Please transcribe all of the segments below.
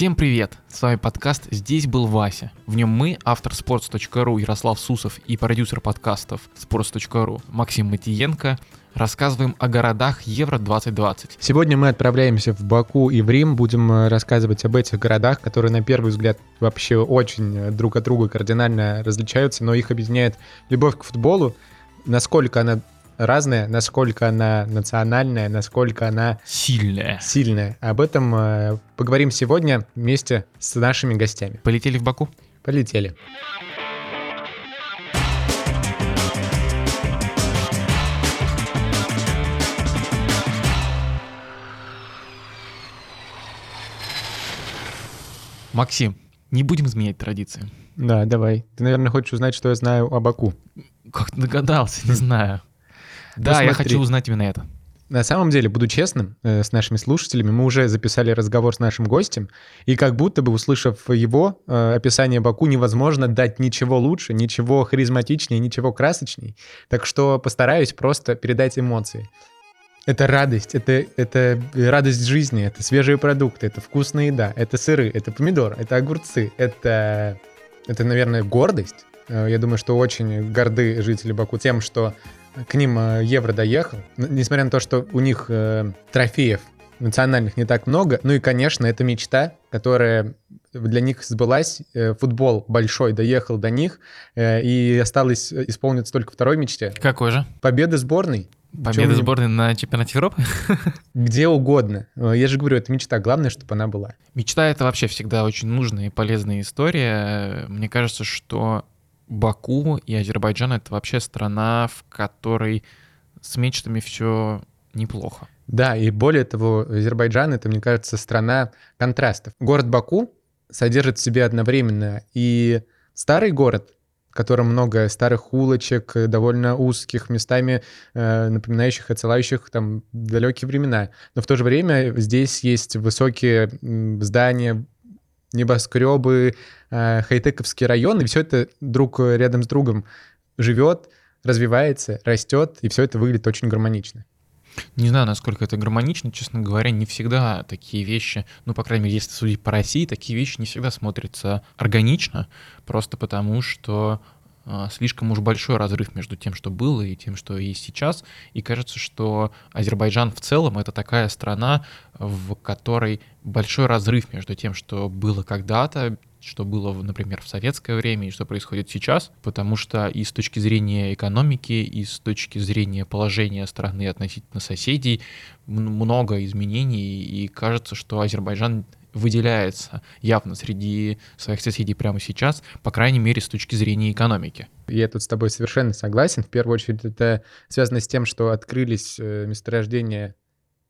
Всем привет! С вами подкаст «Здесь был Вася». В нем мы, автор sports.ru Ярослав Сусов и продюсер подкастов sports.ru Максим Матиенко, рассказываем о городах Евро-2020. Сегодня мы отправляемся в Баку и в Рим, будем э, рассказывать об этих городах, которые на первый взгляд вообще очень э, друг от друга кардинально различаются, но их объединяет любовь к футболу, насколько она разная, насколько она национальная, насколько она Сильная. сильная. Об этом э, поговорим сегодня вместе с нашими гостями. Полетели в Баку? Полетели. Максим, не будем изменять традиции. Да, давай. Ты, наверное, хочешь узнать, что я знаю о Баку. Как догадался, не знаю. Да, я Ну, смотри. хочу узнать именно это. На самом деле, буду честным э, с нашими слушателями, мы уже записали разговор с нашим гостем, и как будто бы, услышав его э, описание Баку, невозможно дать ничего лучше, ничего харизматичнее, ничего красочней. Так что постараюсь просто передать эмоции. Это радость, это, это радость жизни, это свежие продукты, это вкусная еда, это сыры, это помидоры, это огурцы, это, это, наверное, гордость. Э, Я думаю, что очень горды жители Баку тем, что к ним э, евро доехал. Несмотря на то, что у них э, трофеев национальных не так много. Ну и, конечно, это мечта, которая для них сбылась. Э, Футбол большой доехал до них, э, и осталось э, исполниться только второй мечте. Какой же? Победа сборной Победа сборной на чемпионате Европы? где угодно. Я же говорю, это мечта. Главное, чтобы она была. Мечта — это вообще всегда очень нужная и полезная история. Мне кажется, что Баку и Азербайджан — это вообще страна, в которой с мечтами все неплохо. Да, и более того, Азербайджан — это, мне кажется, страна контрастов. Город Баку содержит в себе одновременно и старый город, в котором много старых улочек, довольно узких, местами э, напоминающих, отсылающих там далекие времена. Но в то же время здесь есть высокие здания, небоскребы, э, хай-тековские районы, все это друг э, рядом с другом живет, развивается, растет, и все это выглядит очень гармонично. Не знаю, насколько это гармонично, честно говоря, не всегда такие вещи, ну, по крайней мере, если судить по России, такие вещи не всегда смотрятся органично, просто потому что слишком уж большой разрыв между тем, что было, и тем, что есть сейчас. И кажется, что Азербайджан в целом это такая страна, в которой большой разрыв между тем, что было когда-то, что было, например, в советское время и что происходит сейчас, потому что и с точки зрения экономики, и с точки зрения положения страны относительно соседей много изменений, и кажется, что Азербайджан выделяется явно среди своих соседей прямо сейчас, по крайней мере, с точки зрения экономики. Я тут с тобой совершенно согласен. В первую очередь это связано с тем, что открылись э, месторождения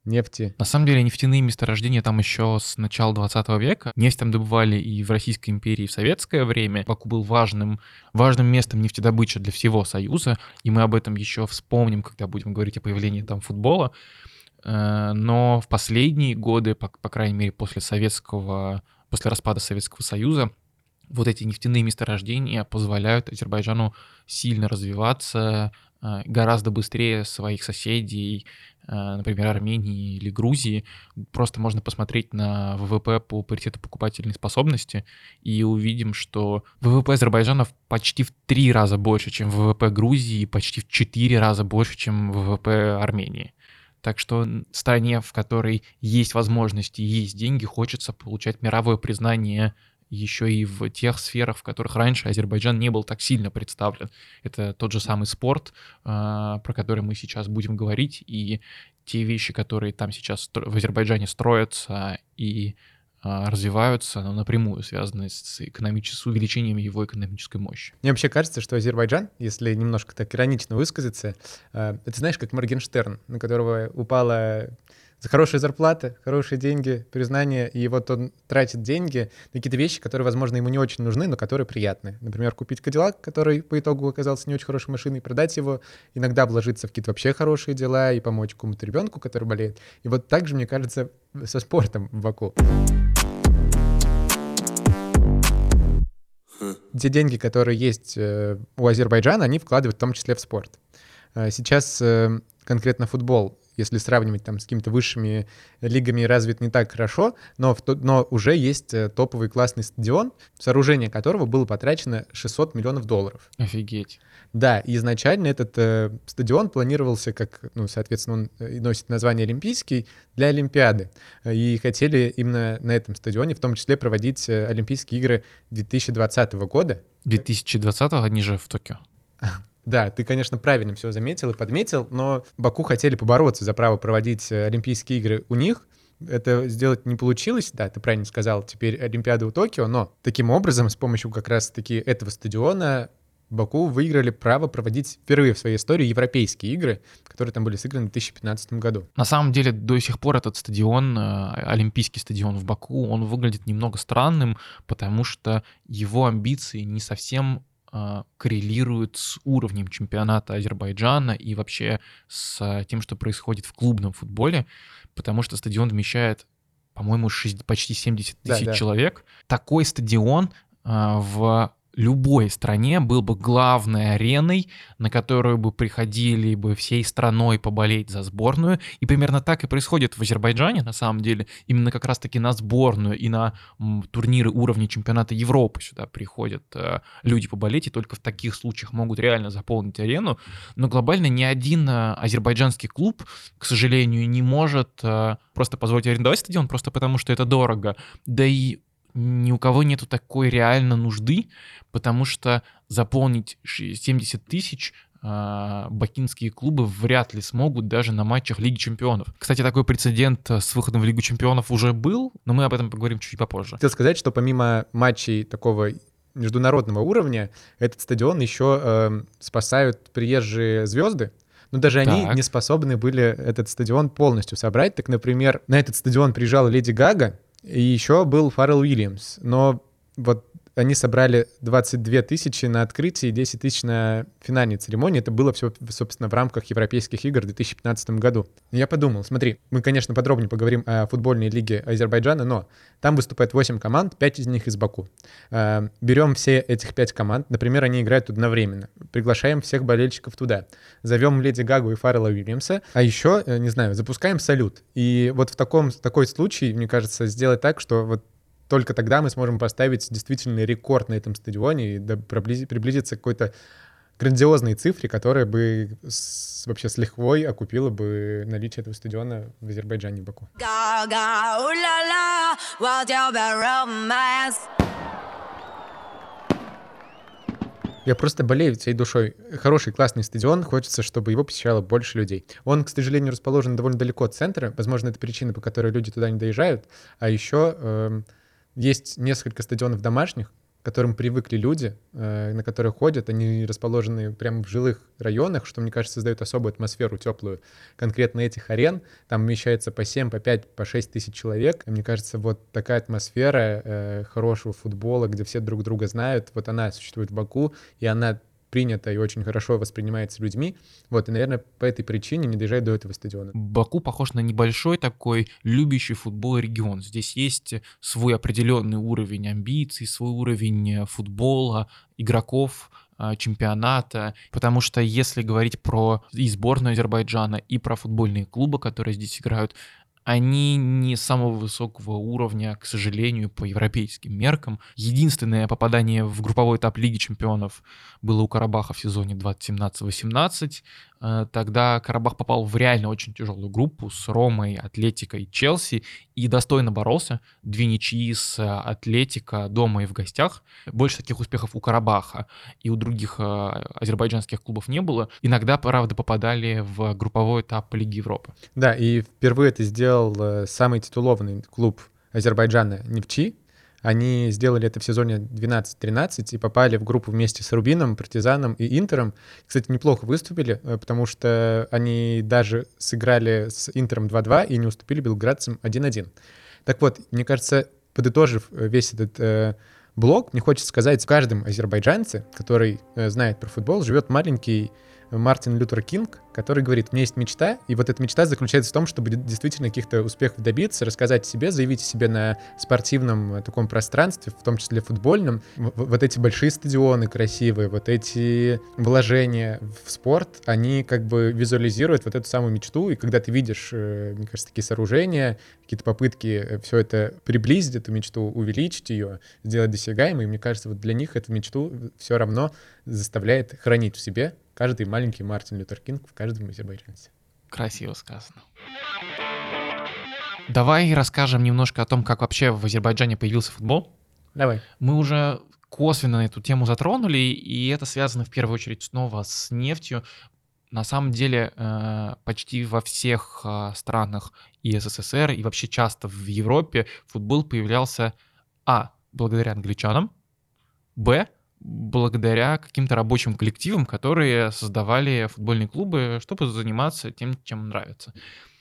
нефти. На самом деле нефтяные месторождения там еще с начала 20 века. Нефть там добывали и в Российской империи, и в советское время. Баку был важным, важным местом нефтедобычи для всего Союза, и мы об этом еще вспомним, когда будем говорить о появлении там футбола. Э, Но в последние годы, по, по крайней мере, после советского, после распада Советского Союза, вот эти нефтяные месторождения позволяют Азербайджану сильно развиваться, э, гораздо быстрее своих соседей, э, например, Армении или Грузии. Просто можно посмотреть на ВВП по паритету покупательной способности и увидим, что ВВП Азербайджана почти в три раза больше, чем ВВП Грузии, и почти в четыре раза больше, чем ВВП Армении. Так что стране, в которой есть возможности есть деньги, хочется получать мировое признание еще и в тех сферах, в которых раньше Азербайджан не был так сильно представлен. Это тот же самый спорт, а, про который мы сейчас будем говорить, и те вещи, которые там сейчас в Азербайджане строятся и развиваются, но напрямую связаны с, экономичес- с увеличением его экономической мощи. Мне вообще кажется, что Азербайджан, если немножко так иронично высказаться, э, это знаешь, как Моргенштерн, на которого упала за хорошие зарплаты, хорошие деньги, признание, и вот он тратит деньги на какие-то вещи, которые, возможно, ему не очень нужны, но которые приятны. Например, купить Кадиллак, который по итогу оказался не очень хорошей машиной, продать его, иногда вложиться в какие-то вообще хорошие дела и помочь какому-то ребенку, который болеет. И вот так же, мне кажется, со спортом в Баку. Те деньги, которые есть э, у Азербайджана, они вкладывают в том числе в спорт. Э, Сейчас э, конкретно футбол если сравнивать там с какими-то высшими лигами, развит не так хорошо, но, в но уже есть э, топовый классный стадион, сооружение которого было потрачено 600 миллионов долларов. Офигеть. Да, изначально этот э, стадион планировался как, ну, соответственно, он э, носит название Олимпийский для Олимпиады. И хотели именно на этом стадионе в том числе проводить э, Олимпийские игры 2020 года. 2020 они же в Токио. Да, ты, конечно, правильно все заметил и подметил, но Баку хотели побороться за право проводить э, Олимпийские игры у них. Это сделать не получилось, да, ты правильно сказал, теперь Олимпиада у Токио, но таким образом, с помощью как раз-таки этого стадиона Баку выиграли право проводить впервые в своей истории европейские игры, которые там были сыграны в 2015 году. На самом деле до сих пор этот стадион, э, Олимпийский стадион в Баку, он выглядит немного странным, потому что его амбиции не совсем коррелирует с уровнем чемпионата Азербайджана и вообще с тем, что происходит в клубном футболе, потому что стадион вмещает, по-моему, 6, почти 70 тысяч да, да. человек. Такой стадион а, в любой стране был бы главной ареной, на которую бы приходили бы всей страной поболеть за сборную. И примерно так и происходит в Азербайджане, на самом деле. Именно как раз-таки на сборную и на турниры уровня чемпионата Европы сюда приходят э, люди поболеть, и только в таких случаях могут реально заполнить арену. Но глобально ни один э, азербайджанский клуб, к сожалению, не может э, просто позволить арендовать стадион, просто потому что это дорого. Да и ни у кого нету такой реально нужды, потому что заполнить 70 тысяч э, бакинские клубы вряд ли смогут даже на матчах Лиги Чемпионов. Кстати, такой прецедент с выходом в Лигу Чемпионов уже был, но мы об этом поговорим чуть попозже. Хотел сказать, что помимо матчей такого международного уровня, этот стадион еще э, спасают приезжие звезды, но даже так. они не способны были этот стадион полностью собрать. Так, например, на этот стадион приезжала Леди Гага, и еще был Фаррелл Уильямс. Но вот они собрали 22 тысячи на открытии и 10 тысяч на финальной церемонии. Это было все, собственно, в рамках Европейских игр в 2015 году. Я подумал, смотри, мы, конечно, подробнее поговорим о футбольной лиге Азербайджана, но там выступает 8 команд, 5 из них из Баку. Э, берем все этих 5 команд, например, они играют одновременно. Приглашаем всех болельщиков туда. Зовем Леди Гагу и Фаррелла Уильямса. А еще, э, не знаю, запускаем салют. И вот в таком, такой случай, мне кажется, сделать так, что вот только тогда мы сможем поставить действительно рекорд на этом стадионе и приблизиться к какой-то грандиозной цифре, которая бы с, вообще с лихвой окупила бы наличие этого стадиона в Азербайджане, в Баку. Я просто болею всей душой. Хороший, классный стадион, хочется, чтобы его посещало больше людей. Он, к сожалению, расположен довольно далеко от центра. Возможно, это причина, по которой люди туда не доезжают. А еще э, эм, есть несколько стадионов домашних, к которым привыкли люди, э, на которые ходят. Они расположены прямо в жилых районах, что, мне кажется, создает особую атмосферу теплую. Конкретно этих арен, там вмещается по 7, по 5, по 6 тысяч человек. И мне кажется, вот такая атмосфера э, хорошего футбола, где все друг друга знают, вот она существует в Баку, и она принято и очень хорошо воспринимается людьми. Вот, и, наверное, по этой причине не доезжает до этого стадиона. Баку похож на небольшой такой любящий футбол регион. Здесь есть свой определенный уровень амбиций, свой уровень футбола, игроков, а, чемпионата, потому что если говорить про и сборную Азербайджана, и про футбольные клубы, которые здесь играют, они не самого высокого уровня, к сожалению, по европейским меркам. Единственное попадание в групповой этап Лиги чемпионов было у Карабаха в сезоне 2017-18. Э, тогда Карабах попал в реально очень тяжелую группу с Ромой, Атлетикой, Челси и достойно боролся. Две ничьи с э, Атлетика дома и в гостях. Больше таких успехов у Карабаха и у других э, азербайджанских клубов не было. Иногда, правда, попадали в групповой этап Лиги Европы. Да, и впервые это сделал самый титулованный клуб Азербайджана Невчи, они сделали это в сезоне 12-13 и попали в группу вместе с Рубином, Партизаном и Интером. Кстати, неплохо выступили, э, потому что они даже сыграли с Интером 2-2 и не уступили белградцам 1-1. Так вот, мне кажется, подытожив э, весь этот э, блок, мне хочется сказать, в каждом азербайджанце, который э, знает про футбол, живет маленький Мартин Лютер Кинг, который говорит, у меня есть мечта, и вот эта мечта заключается в том, чтобы действительно каких-то успехов добиться, рассказать себе, заявить себе на спортивном э, таком пространстве, в том числе футбольном. Вот эти большие стадионы красивые, вот эти вложения в спорт, они как бы визуализируют вот эту самую мечту, и когда ты видишь, э, мне кажется, такие сооружения, какие-то попытки э, все это приблизить, эту мечту, увеличить ее, сделать досягаемой, мне кажется, вот для них эту мечту все равно заставляет хранить в себе каждый маленький Мартин Лютер Кинг в каждом азербайджанце. Красиво сказано. Давай расскажем немножко о том, как вообще в Азербайджане появился футбол. Давай. Мы уже косвенно эту тему затронули, и это связано в первую очередь снова с нефтью. На самом деле э, почти во всех э, странах и СССР, и вообще часто в Европе футбол появлялся а. благодаря англичанам, б благодаря каким-то рабочим коллективам, которые создавали футбольные клубы, чтобы заниматься тем, чем нравится.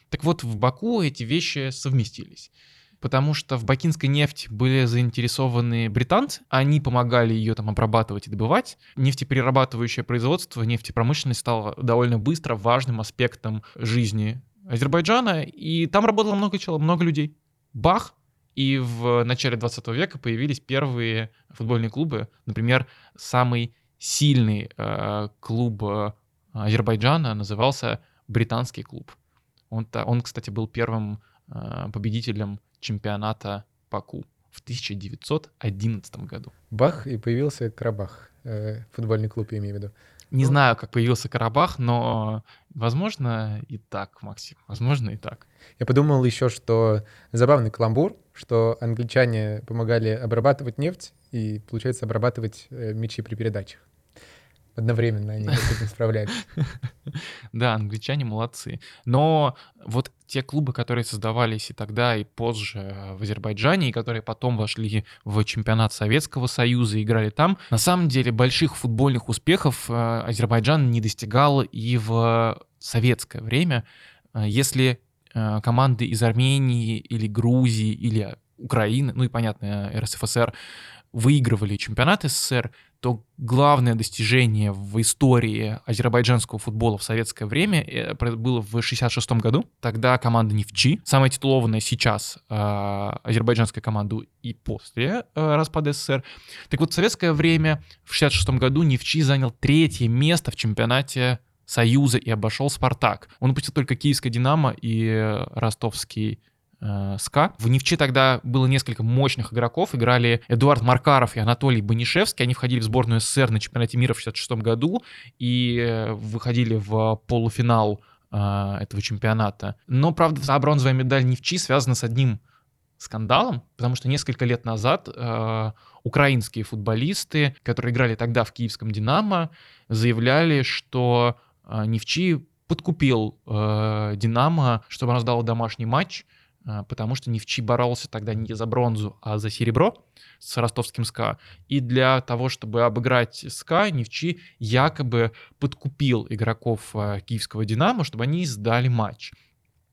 Так вот, в Баку эти вещи совместились. Потому что в бакинской нефть были заинтересованы британцы, они помогали ее там обрабатывать и добывать. Нефтеперерабатывающее производство, нефтепромышленность стало довольно быстро важным аспектом жизни Азербайджана, и там работало много человек, много людей. Бах, и в начале 20 века появились первые футбольные клубы. Например, самый сильный э, клуб э, Азербайджана назывался Британский клуб. Он, он кстати, был первым э, победителем чемпионата Баку в 1911 году. Бах, и появился Карабах. Э, футбольный клуб, я имею в виду. Не ну, знаю, как появился Карабах, но возможно и так, Максим, возможно и так. Я подумал еще, что забавный каламбур, что англичане помогали обрабатывать нефть и, получается, обрабатывать э, мечи при передачах. Одновременно они с этим справлялись. Да, англичане молодцы. Но вот те клубы, которые создавались и тогда, и позже в Азербайджане, и которые потом вошли в чемпионат Советского Союза и играли там, на самом деле больших футбольных успехов э, Азербайджан не достигал и в советское время. Э, если э, команды из Армении или Грузии или Украины, ну и понятно, РСФСР, выигрывали чемпионат СССР, то главное достижение в истории азербайджанского футбола в советское время э, было в 66 году. Тогда команда Нефчи, самая титулованная сейчас э, азербайджанская команда и после э, распада СССР. Так вот, в советское время в 66 году Нефчи занял третье место в чемпионате Союза и обошел Спартак. Он упустил только Киевская Динамо и Ростовский э, СКА. В Невче тогда было несколько мощных игроков. Играли Эдуард Маркаров и Анатолий Банишевский. Они входили в сборную СССР на чемпионате мира в 66 году и э, выходили в полуфинал э, этого чемпионата. Но, правда, та бронзовая медаль Невчи связана с одним скандалом, потому что несколько лет назад э, украинские футболисты, которые играли тогда в киевском «Динамо», заявляли, что Невчи подкупил э, «Динамо», чтобы он раздал домашний матч, а, потому что Невчи боролся тогда не за бронзу, а за серебро с ростовским СКА. И для того, чтобы обыграть СКА, Невчи якобы подкупил игроков а, киевского «Динамо», чтобы они сдали матч.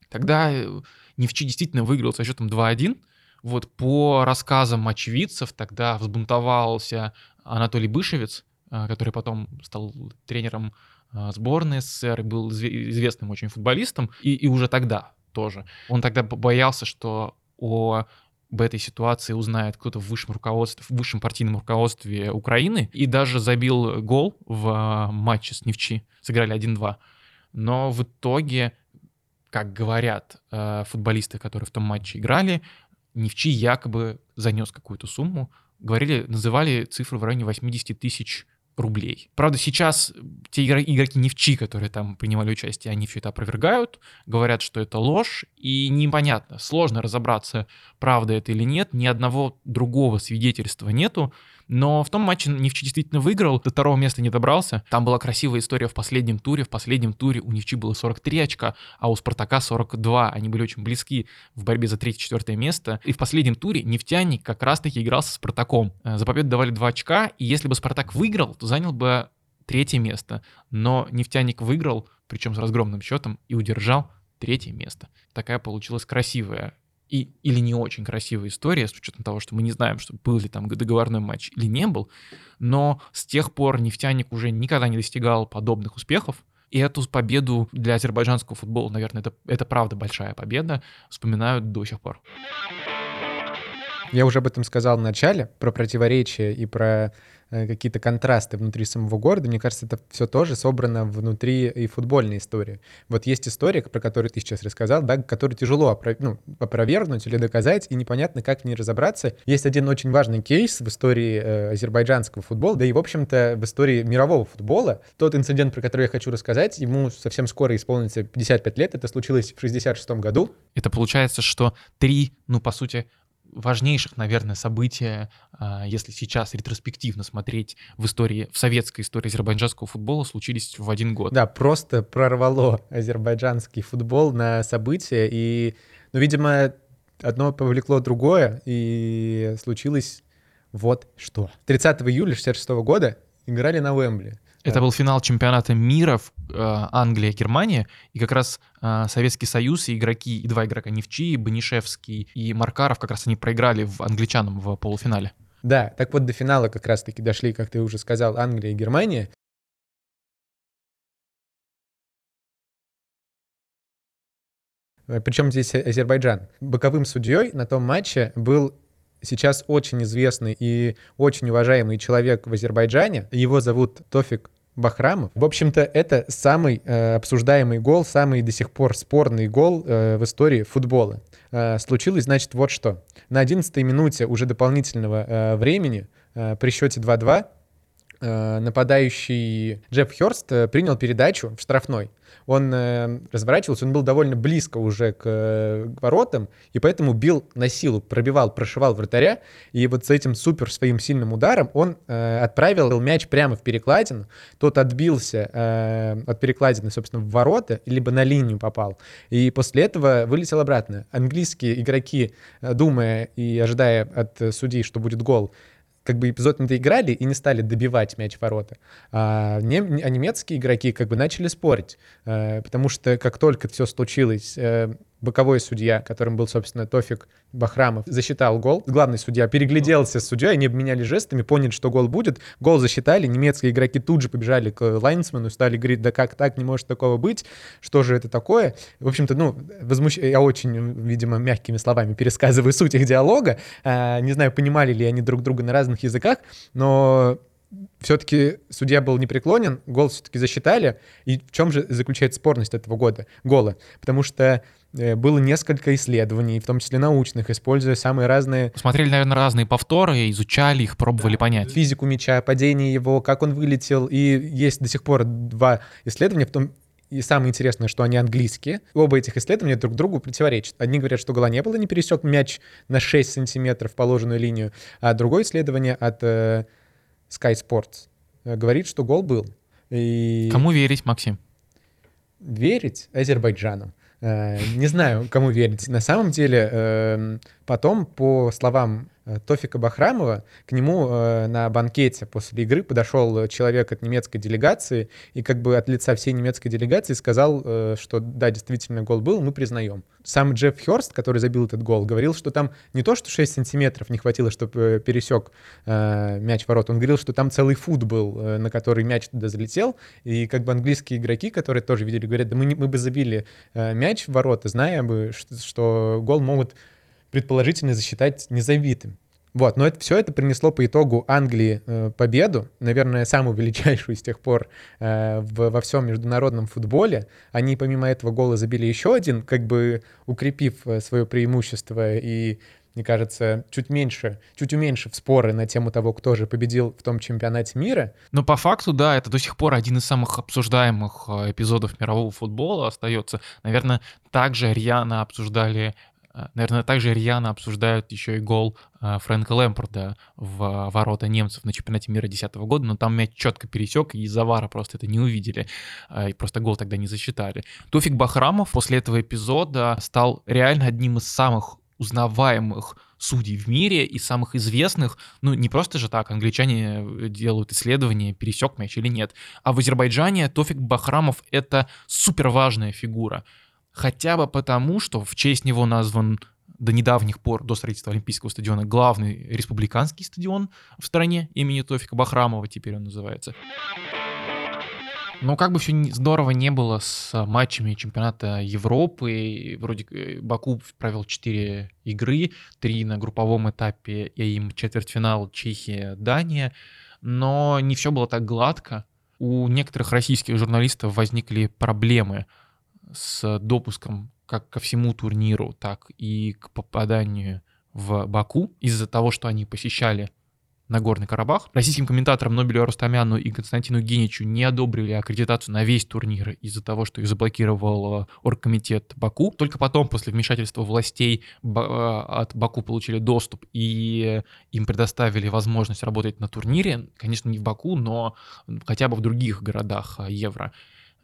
Тогда э, Невчи действительно выиграл со счетом 2-1. Вот по рассказам очевидцев тогда взбунтовался Анатолий Бышевец, а, который потом стал тренером сборной СССР, был известным очень футболистом, и, и уже тогда тоже. Он тогда боялся, что о об этой ситуации узнает кто-то в высшем руководстве, в высшем партийном руководстве Украины и даже забил гол в а, матче с Невчи. Сыграли 1-2. Но в итоге, как говорят э, футболисты, которые в том матче играли, Невчи якобы занес какую-то сумму. Говорили, называли цифру в районе 80 тысяч рублей. Правда, сейчас те игроки нефчи, которые там принимали участие, они все это опровергают, говорят, что это ложь, и непонятно, сложно разобраться, правда это или нет, ни одного другого свидетельства нету, но в том матче Невчи действительно выиграл, до второго места не добрался. Там была красивая история в последнем туре. В последнем туре у Невчи было 43 очка, а у Спартака 42. Они были очень близки в борьбе за третье-четвертое место. И в последнем туре нефтяник как раз-таки играл со Спартаком. За победу давали 2 очка, и если бы Спартак выиграл, то занял бы третье место. Но нефтяник выиграл, причем с разгромным счетом, и удержал третье место. Такая получилась красивая и, или не очень красивая история, с учетом того, что мы не знаем, что был ли там договорной матч или не был, но с тех пор нефтяник уже никогда не достигал подобных успехов, и эту победу для азербайджанского футбола, наверное, это, это правда большая победа, вспоминают до сих пор. Я уже об этом сказал в начале, про противоречия и про какие-то контрасты внутри самого города. Мне кажется, это все тоже собрано внутри и футбольной истории. Вот есть история, про которую ты сейчас рассказал, да, которую тяжело опро- ну, опровергнуть или доказать, и непонятно, как в ней разобраться. Есть один очень важный кейс в истории э, азербайджанского футбола, да и, в общем-то, в истории мирового футбола. Тот инцидент, про который я хочу рассказать, ему совсем скоро исполнится 55 лет, это случилось в 66 году. Это получается, что три, ну, по сути, важнейших, наверное, события, а, если сейчас ретроспективно смотреть в истории, в советской истории азербайджанского футбола, случились в один год. Да, просто прорвало азербайджанский футбол на события, и, ну, видимо, одно повлекло другое, и случилось вот что. 30 июля 66 года играли на Уэмбли. Это был финал чемпионата мира в Англия, Германия, и как раз э, Советский Союз и игроки, и два игрока Невчи, Банишевский и Маркаров, как раз они проиграли в англичанам в полуфинале. Да, так вот до финала как раз-таки дошли, как ты уже сказал, Англия и Германия. Причем здесь Азербайджан. Боковым судьей на том матче был сейчас очень известный и очень уважаемый человек в Азербайджане. Его зовут Тофик Бахрамов. В общем-то, это самый э, обсуждаемый гол, самый до сих пор спорный гол э, в истории футбола. Э, случилось, значит, вот что. На 11-й минуте уже дополнительного э, времени э, при счете 2-2 э, нападающий Джефф Хёрст э, принял передачу в штрафной. Он э, разворачивался, он был довольно близко уже к, э, воротам, и поэтому бил на силу, пробивал, прошивал вратаря, и вот с этим супер своим сильным ударом он э, отправил мяч прямо в перекладину, тот отбился э, от перекладины, собственно, в ворота, либо на линию попал, и после этого вылетел обратно. Английские игроки, э, думая и ожидая от судей, что будет гол, как бы эпизод не доиграли и не стали добивать мяч в ворота. А, нем, а немецкие игроки как бы начали спорить, э, потому что как только все случилось, э, боковой судья, которым был, собственно, Тофик Бахрамов, засчитал гол. Главный судья перегляделся с судьей, они обменяли жестами, поняли, что гол будет. Гол засчитали, немецкие игроки тут же побежали к лайнсмену, стали говорить, да как так, не может такого быть, что же это такое? В общем-то, ну, возмущ... я очень, видимо, мягкими словами пересказываю суть их диалога. А, не знаю, понимали ли они друг друга на разных языках, но все-таки судья был непреклонен, гол все-таки засчитали. И в чем же заключается спорность этого года, гола? Потому что было несколько исследований, в том числе научных, используя самые разные... Смотрели, наверное, разные повторы, изучали их, пробовали да, понять. Физику мяча, падение его, как он вылетел. И есть до сих пор два исследования, в том и самое интересное, что они английские. Оба этих исследования друг другу противоречат. Одни говорят, что гола не было, не пересек мяч на 6 сантиметров положенную линию, а другое исследование от э, Sky Sports э, говорит, что гол был. И... Кому верить, Максим? Верить Азербайджану. Э, не знаю, кому верить. На самом деле, эм, потом, по словам Тофика Бахрамова, к нему э, на банкете после игры подошел человек от немецкой делегации и как бы от лица всей немецкой делегации сказал, э, что да, действительно гол был, мы признаем. Сам Джефф Хёрст, который забил этот гол, говорил, что там не то, что 6 сантиметров не хватило, чтобы э, пересек э, мяч ворот, он говорил, что там целый фут был, э, на который мяч туда залетел, и как бы английские игроки, которые тоже видели, говорят, да мы, не, мы бы забили э, мяч в ворота, зная бы, что, что гол могут предположительно засчитать незабитым. Вот, но это, все это принесло по итогу Англии э, победу, наверное, самую величайшую с тех пор э, в, во всем международном футболе. Они помимо этого гола забили еще один, как бы укрепив э, свое преимущество и мне кажется, чуть меньше, чуть уменьшив споры на тему того, кто же победил в том чемпионате мира. Но по факту, да, это до сих пор один из самых обсуждаемых э, эпизодов мирового футбола остается. Наверное, также рьяно обсуждали наверное, также рьяно обсуждают еще и гол а, Фрэнка Лэмпорда в ворота немцев на чемпионате мира 2010 года, но там мяч четко пересек, и из-за вара просто это не увидели, и просто гол тогда не засчитали. Туфик Бахрамов после этого эпизода стал реально одним из самых узнаваемых судей в мире и самых известных, ну не просто же так, англичане делают исследования, пересек мяч или нет, а в Азербайджане Тофик Бахрамов это супер важная фигура. Хотя бы потому, что в честь него назван до недавних пор, до строительства Олимпийского стадиона, главный республиканский стадион в стране имени Тофика Бахрамова, теперь он называется. Но как бы все здорово не было с матчами чемпионата Европы, вроде э, Баку провел 4 игры, 3 на групповом этапе, и им четвертьфинал Чехия, Дания, но не все было так гладко. У некоторых российских журналистов возникли проблемы с допуском как ко всему турниру, так и к попаданию в Баку из-за того, что они посещали Нагорный Карабах. Российским комментаторам Нобелю Рустамяну и Константину Геничу не одобрили аккредитацию на весь турнир из-за того, что их заблокировал э, оргкомитет Баку. Только потом, после вмешательства властей, э, от Баку получили доступ и им предоставили возможность работать на турнире. Конечно, не в Баку, но хотя бы в других городах э, Евро.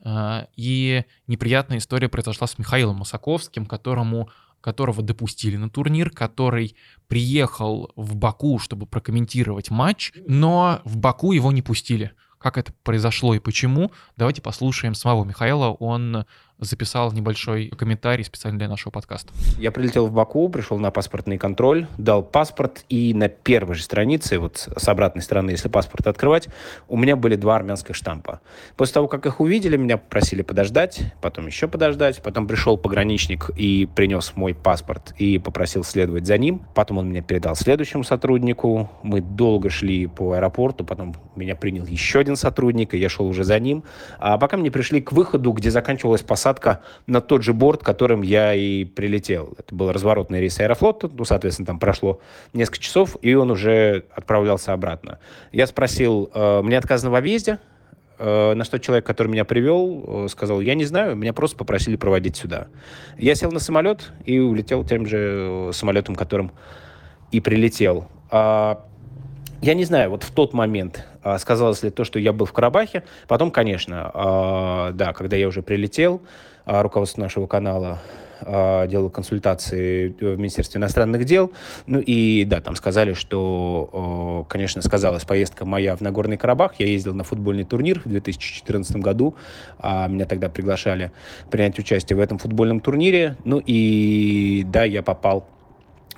И неприятная история произошла с Михаилом Масаковским, которому которого допустили на турнир, который приехал в Баку, чтобы прокомментировать матч, но в Баку его не пустили. Как это произошло и почему, давайте послушаем самого Михаила. Он записал небольшой комментарий специально для нашего подкаста. Я прилетел в Баку, пришел на паспортный контроль, дал паспорт, и на первой же странице, вот с обратной стороны, если паспорт открывать, у меня были два армянских штампа. После того, как их увидели, меня попросили подождать, потом еще подождать, потом пришел пограничник и принес мой паспорт и попросил следовать за ним. Потом он меня передал следующему сотруднику. Мы долго шли по аэропорту, потом меня принял еще один сотрудник, и я шел уже за ним. А пока мне пришли к выходу, где заканчивалась посадка посадка на тот же борт, которым я и прилетел. Это был разворотный рейс Аэрофлота, ну, соответственно, там прошло несколько часов, и он уже отправлялся обратно. Я спросил, э, мне отказано в объезде? Э, на что человек, который меня привел, э, сказал, я не знаю, меня просто попросили проводить сюда. Я сел на самолет и улетел тем же самолетом, которым и прилетел. А, я не знаю, вот в тот момент сказалось ли то, что я был в Карабахе. Потом, конечно, а, да, когда я уже прилетел, а, руководство нашего канала делал консультации в Министерстве иностранных дел. Ну и да, там сказали, что, конечно, сказалась поездка моя в Нагорный Карабах. Я ездил на футбольный турнир в 2014 году. Меня тогда приглашали принять участие в этом футбольном турнире. Ну и да, я попал а,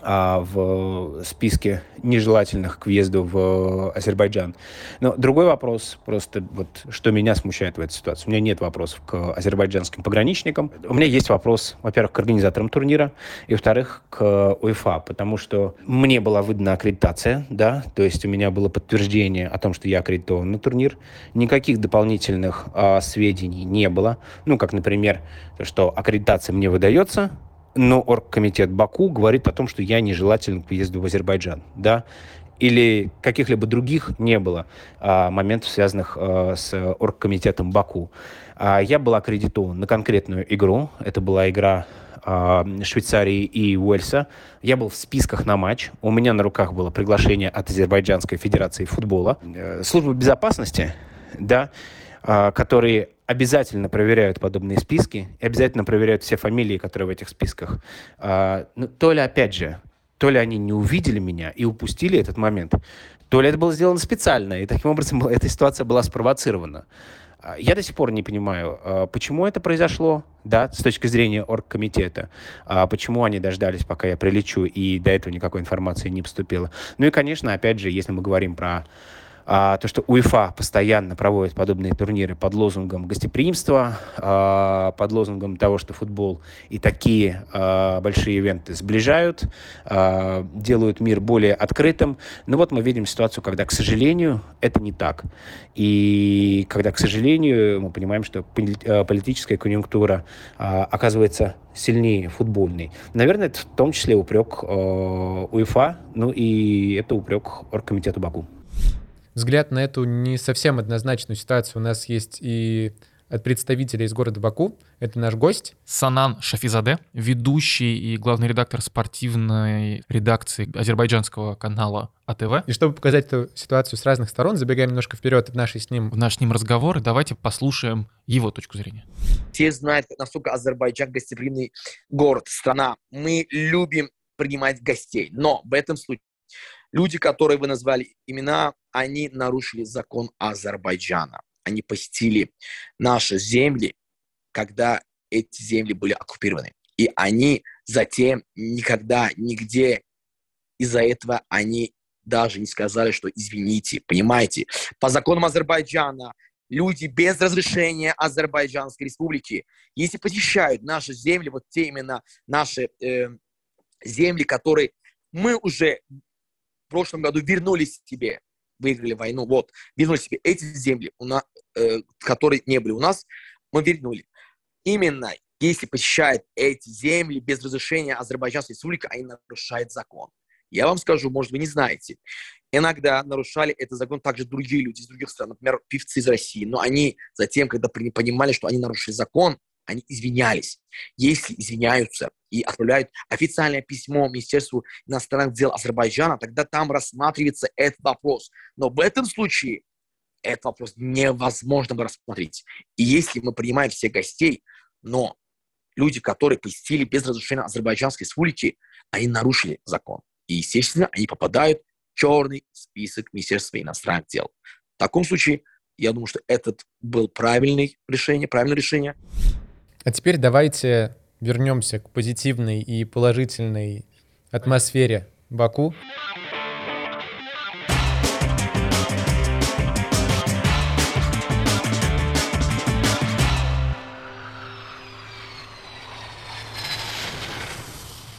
в списке нежелательных к въезду в Азербайджан. Но другой вопрос, просто вот что меня смущает в этой ситуации. У меня нет вопросов к азербайджанским пограничникам. У меня есть вопрос, во-первых, к организаторам турнира, и, во-вторых, к УЕФА, потому что мне была выдана аккредитация, да, то есть у меня было подтверждение о том, что я аккредитован на турнир. Никаких дополнительных а, сведений не было. Ну, как, например, что аккредитация мне выдается, но оргкомитет Баку говорит о том, что я нежелателен к въезду в Азербайджан, да, или каких-либо других не было а, моментов, связанных а, с оргкомитетом Баку. А, я был аккредитован на конкретную игру. Это была игра а, Швейцарии и Уэльса. Я был в списках на матч. У меня на руках было приглашение от Азербайджанской Федерации футбола. Э, служба безопасности, да, а, которые обязательно проверяют подобные списки и обязательно проверяют все фамилии, которые в этих списках. А, ну, то ли, опять же, то ли они не увидели меня и упустили этот момент, то ли это было сделано специально, и таким образом эта ситуация была спровоцирована. А, я до сих пор не понимаю, почему это произошло, да, с точки зрения оргкомитета, почему они дождались, пока я прилечу, и до этого никакой информации не поступило. Ну и, конечно, опять же, если мы говорим про а, то, что УЕФА постоянно проводит подобные турниры под лозунгом гостеприимства, а, под лозунгом того, что футбол и такие а, большие ивенты сближают, а, делают мир более открытым. Но вот мы видим ситуацию, когда, к сожалению, это не так. И когда, к сожалению, мы понимаем, что а, политическая конъюнктура а, оказывается сильнее футбольной. Наверное, это в том числе упрек э, УЕФА, ну и это упрек Оргкомитету Баку взгляд на эту не совсем однозначную ситуацию у нас есть и от представителя из города Баку. Это наш гость. Санан Шафизаде, ведущий и главный редактор спортивной редакции азербайджанского канала АТВ. И чтобы показать эту ситуацию с разных сторон, забегаем немножко вперед в нашей с ним... В наш с ним разговор, давайте послушаем его точку зрения. Все знают, насколько Азербайджан гостеприимный город, страна. Мы любим принимать гостей, но в этом случае Люди, которые вы назвали имена, они нарушили закон Азербайджана. Они посетили наши земли, когда эти земли были оккупированы. И они затем никогда, нигде из-за этого они даже не сказали, что извините, понимаете. По законам Азербайджана люди без разрешения Азербайджанской республики, если посещают наши земли, вот те именно наши э, земли, которые мы уже в прошлом году вернули себе, выиграли войну, вот, вернули себе эти земли, у нас, э, которые не были у нас, мы вернули. Именно если посещают эти земли без разрешения Азербайджанской республики, они нарушают закон. Я вам скажу, может, вы не знаете, иногда нарушали этот закон также другие люди из других стран, например, певцы из России, но они затем, когда понимали, что они нарушили закон, они извинялись. Если извиняются и отправляют официальное письмо Министерству иностранных дел Азербайджана, тогда там рассматривается этот вопрос. Но в этом случае этот вопрос невозможно рассмотреть. И если мы принимаем всех гостей, но люди, которые посетили без разрешения Азербайджанской республики, они нарушили закон. И, естественно, они попадают в черный список Министерства иностранных дел. В таком случае, я думаю, что этот был правильное решение, правильное решение. А теперь давайте вернемся к позитивной и положительной атмосфере Баку.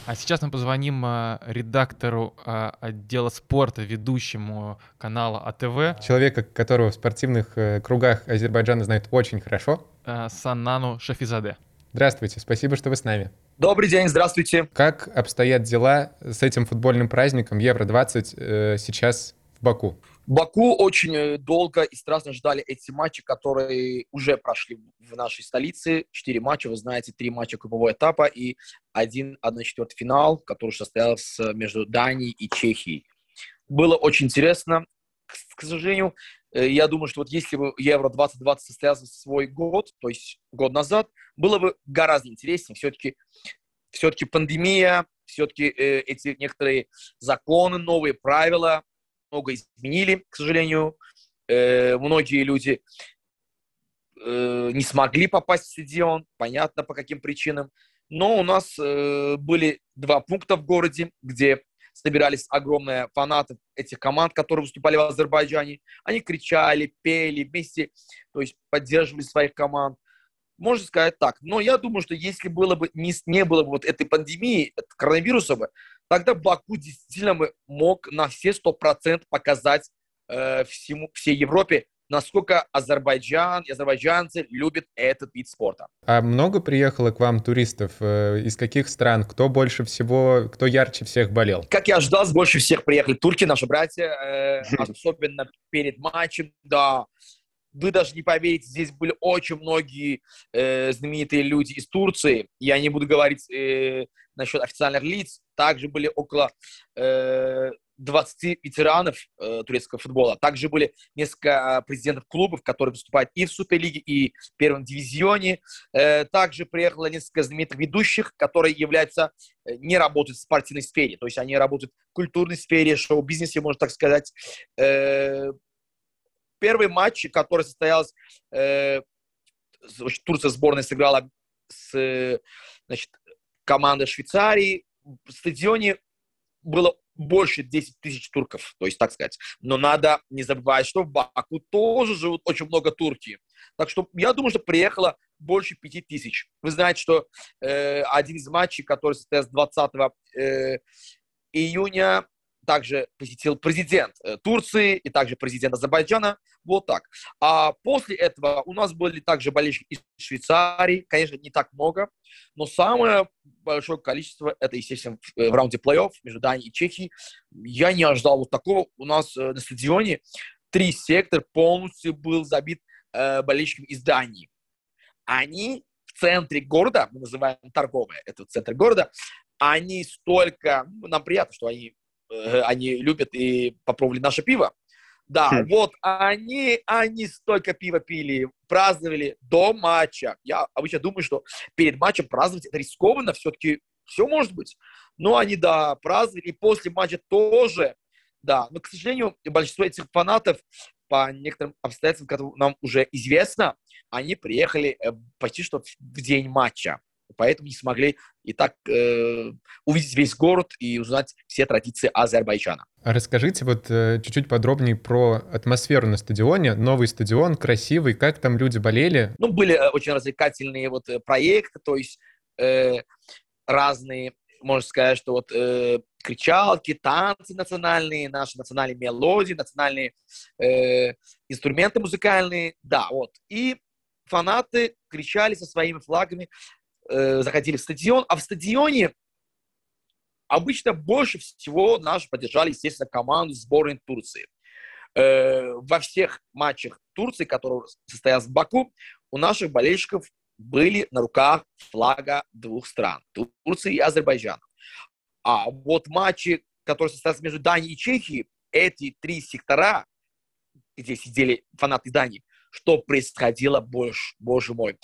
А сейчас мы позвоним э, редактору э, отдела спорта, ведущему канала АТВ. Человека, которого в спортивных э, кругах Азербайджана знают очень хорошо. Санану Шафизаде. Здравствуйте, спасибо, что вы с нами. Добрый день, здравствуйте. Как обстоят дела с этим футбольным праздником Евро-20 сейчас в Баку? Баку очень э, долго и страстно ждали эти матчи, которые уже прошли в нашей столице. Четыре матча, вы знаете, три матча группового этапа и один 1-4 финал, который состоялся между Данией и Чехией. Было очень интересно. К сожалению, э, я думаю, что вот если бы Евро 2020 состоялся в свой год, то есть год назад, было бы гораздо интереснее. Все-таки все-таки пандемия, все-таки э, эти некоторые законы, новые правила, много изменили, к сожалению. Э, многие люди э, не смогли попасть в стадион, понятно по каким причинам. Но у нас э, были два пункта в городе, где собирались огромные фанаты этих команд, которые выступали в Азербайджане. Они кричали, пели вместе, то есть поддерживали своих команд. Можно сказать так. Но я думаю, что если было бы, не, не было бы вот этой пандемии, коронавируса бы, тогда Баку действительно мог на все сто процентов показать э, всему, всей Европе, насколько Азербайджан и азербайджанцы любят этот вид спорта. А много приехало к вам туристов? Э, из каких стран? Кто больше всего, кто ярче всех болел? Как я ожидал, больше всех приехали турки, наши братья, э, особенно перед матчем, да вы даже не поверите, здесь были очень многие э, знаменитые люди из Турции. Я не буду говорить э, насчет официальных лиц. Также были около э, 20 ветеранов э, турецкого футбола. Также были несколько президентов клубов, которые выступают и в Суперлиге, и в первом дивизионе. Э, также приехало несколько знаменитых ведущих, которые являются, э, не работают в спортивной сфере. То есть они работают в культурной сфере, шоу-бизнесе, можно так сказать. Э, первый матч, который состоялся, э, Турция сборная сыграла с значит, командой Швейцарии. В стадионе было больше 10 тысяч турков, то есть так сказать. Но надо не забывать, что в Баку тоже живут очень много турки. Так что я думаю, что приехало больше 5 тысяч. Вы знаете, что э, один из матчей, который состоялся 20 э, июня, также посетил президент э, Турции и также президент Азербайджана. Вот так. А после этого у нас были также болельщики из Швейцарии, конечно, не так много, но самое большое количество это, естественно, в э, раунде плей-офф между Данией и Чехией. Я не ожидал вот такого. У нас э, на стадионе три сектора полностью был забит болельщиками из Дании. Они в центре города, мы называем торговое, это центр города, они столько, ну, нам приятно, что они они любят и попробовали наше пиво. Да, хм. вот они, они столько пива пили, праздновали до матча. Я обычно думаю, что перед матчем праздновать это рискованно, все-таки все может быть. Но они, да, праздновали, и после матча тоже, да. Но, к сожалению, большинство этих фанатов по некоторым обстоятельствам, которые нам уже известно, они приехали э, почти что в день матча. Поэтому не смогли и так э, увидеть весь город и узнать все традиции Азербайджана. А расскажите вот э, чуть-чуть подробнее про атмосферу на стадионе. Новый стадион, красивый, как там люди болели? Ну, были э, очень развлекательные вот э, проекты, то есть э, разные, можно сказать, что вот э, кричалки, танцы национальные, наши национальные мелодии, национальные э, инструменты музыкальные, да, вот. И фанаты кричали со своими флагами, э, заходили в стадион, а в стадионе обычно больше всего наши поддержали, естественно, команду сборной Турции. Э, во всех матчах Турции, которые состоялся в Баку, у наших болельщиков были на руках флага двух стран, Турции и Азербайджана. А вот матчи, которые состоялись между Данией и Чехией, эти три сектора, где сидели фанаты Дании, что происходило, боже, боже мой.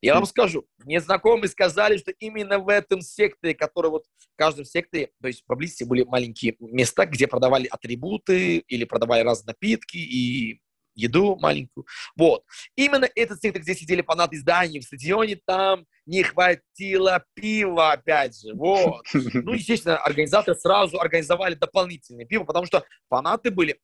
Я вам скажу, мне знакомые сказали, что именно в этом секторе, который вот в каждом секторе, то есть поблизости были маленькие места, где продавали атрибуты или продавали разные напитки и еду маленькую. Вот. Именно этот сектор, где сидели фанаты издания в стадионе, там не хватило пива, опять же. Вот. Ну, естественно, организаторы сразу организовали дополнительное пиво, потому что фанаты были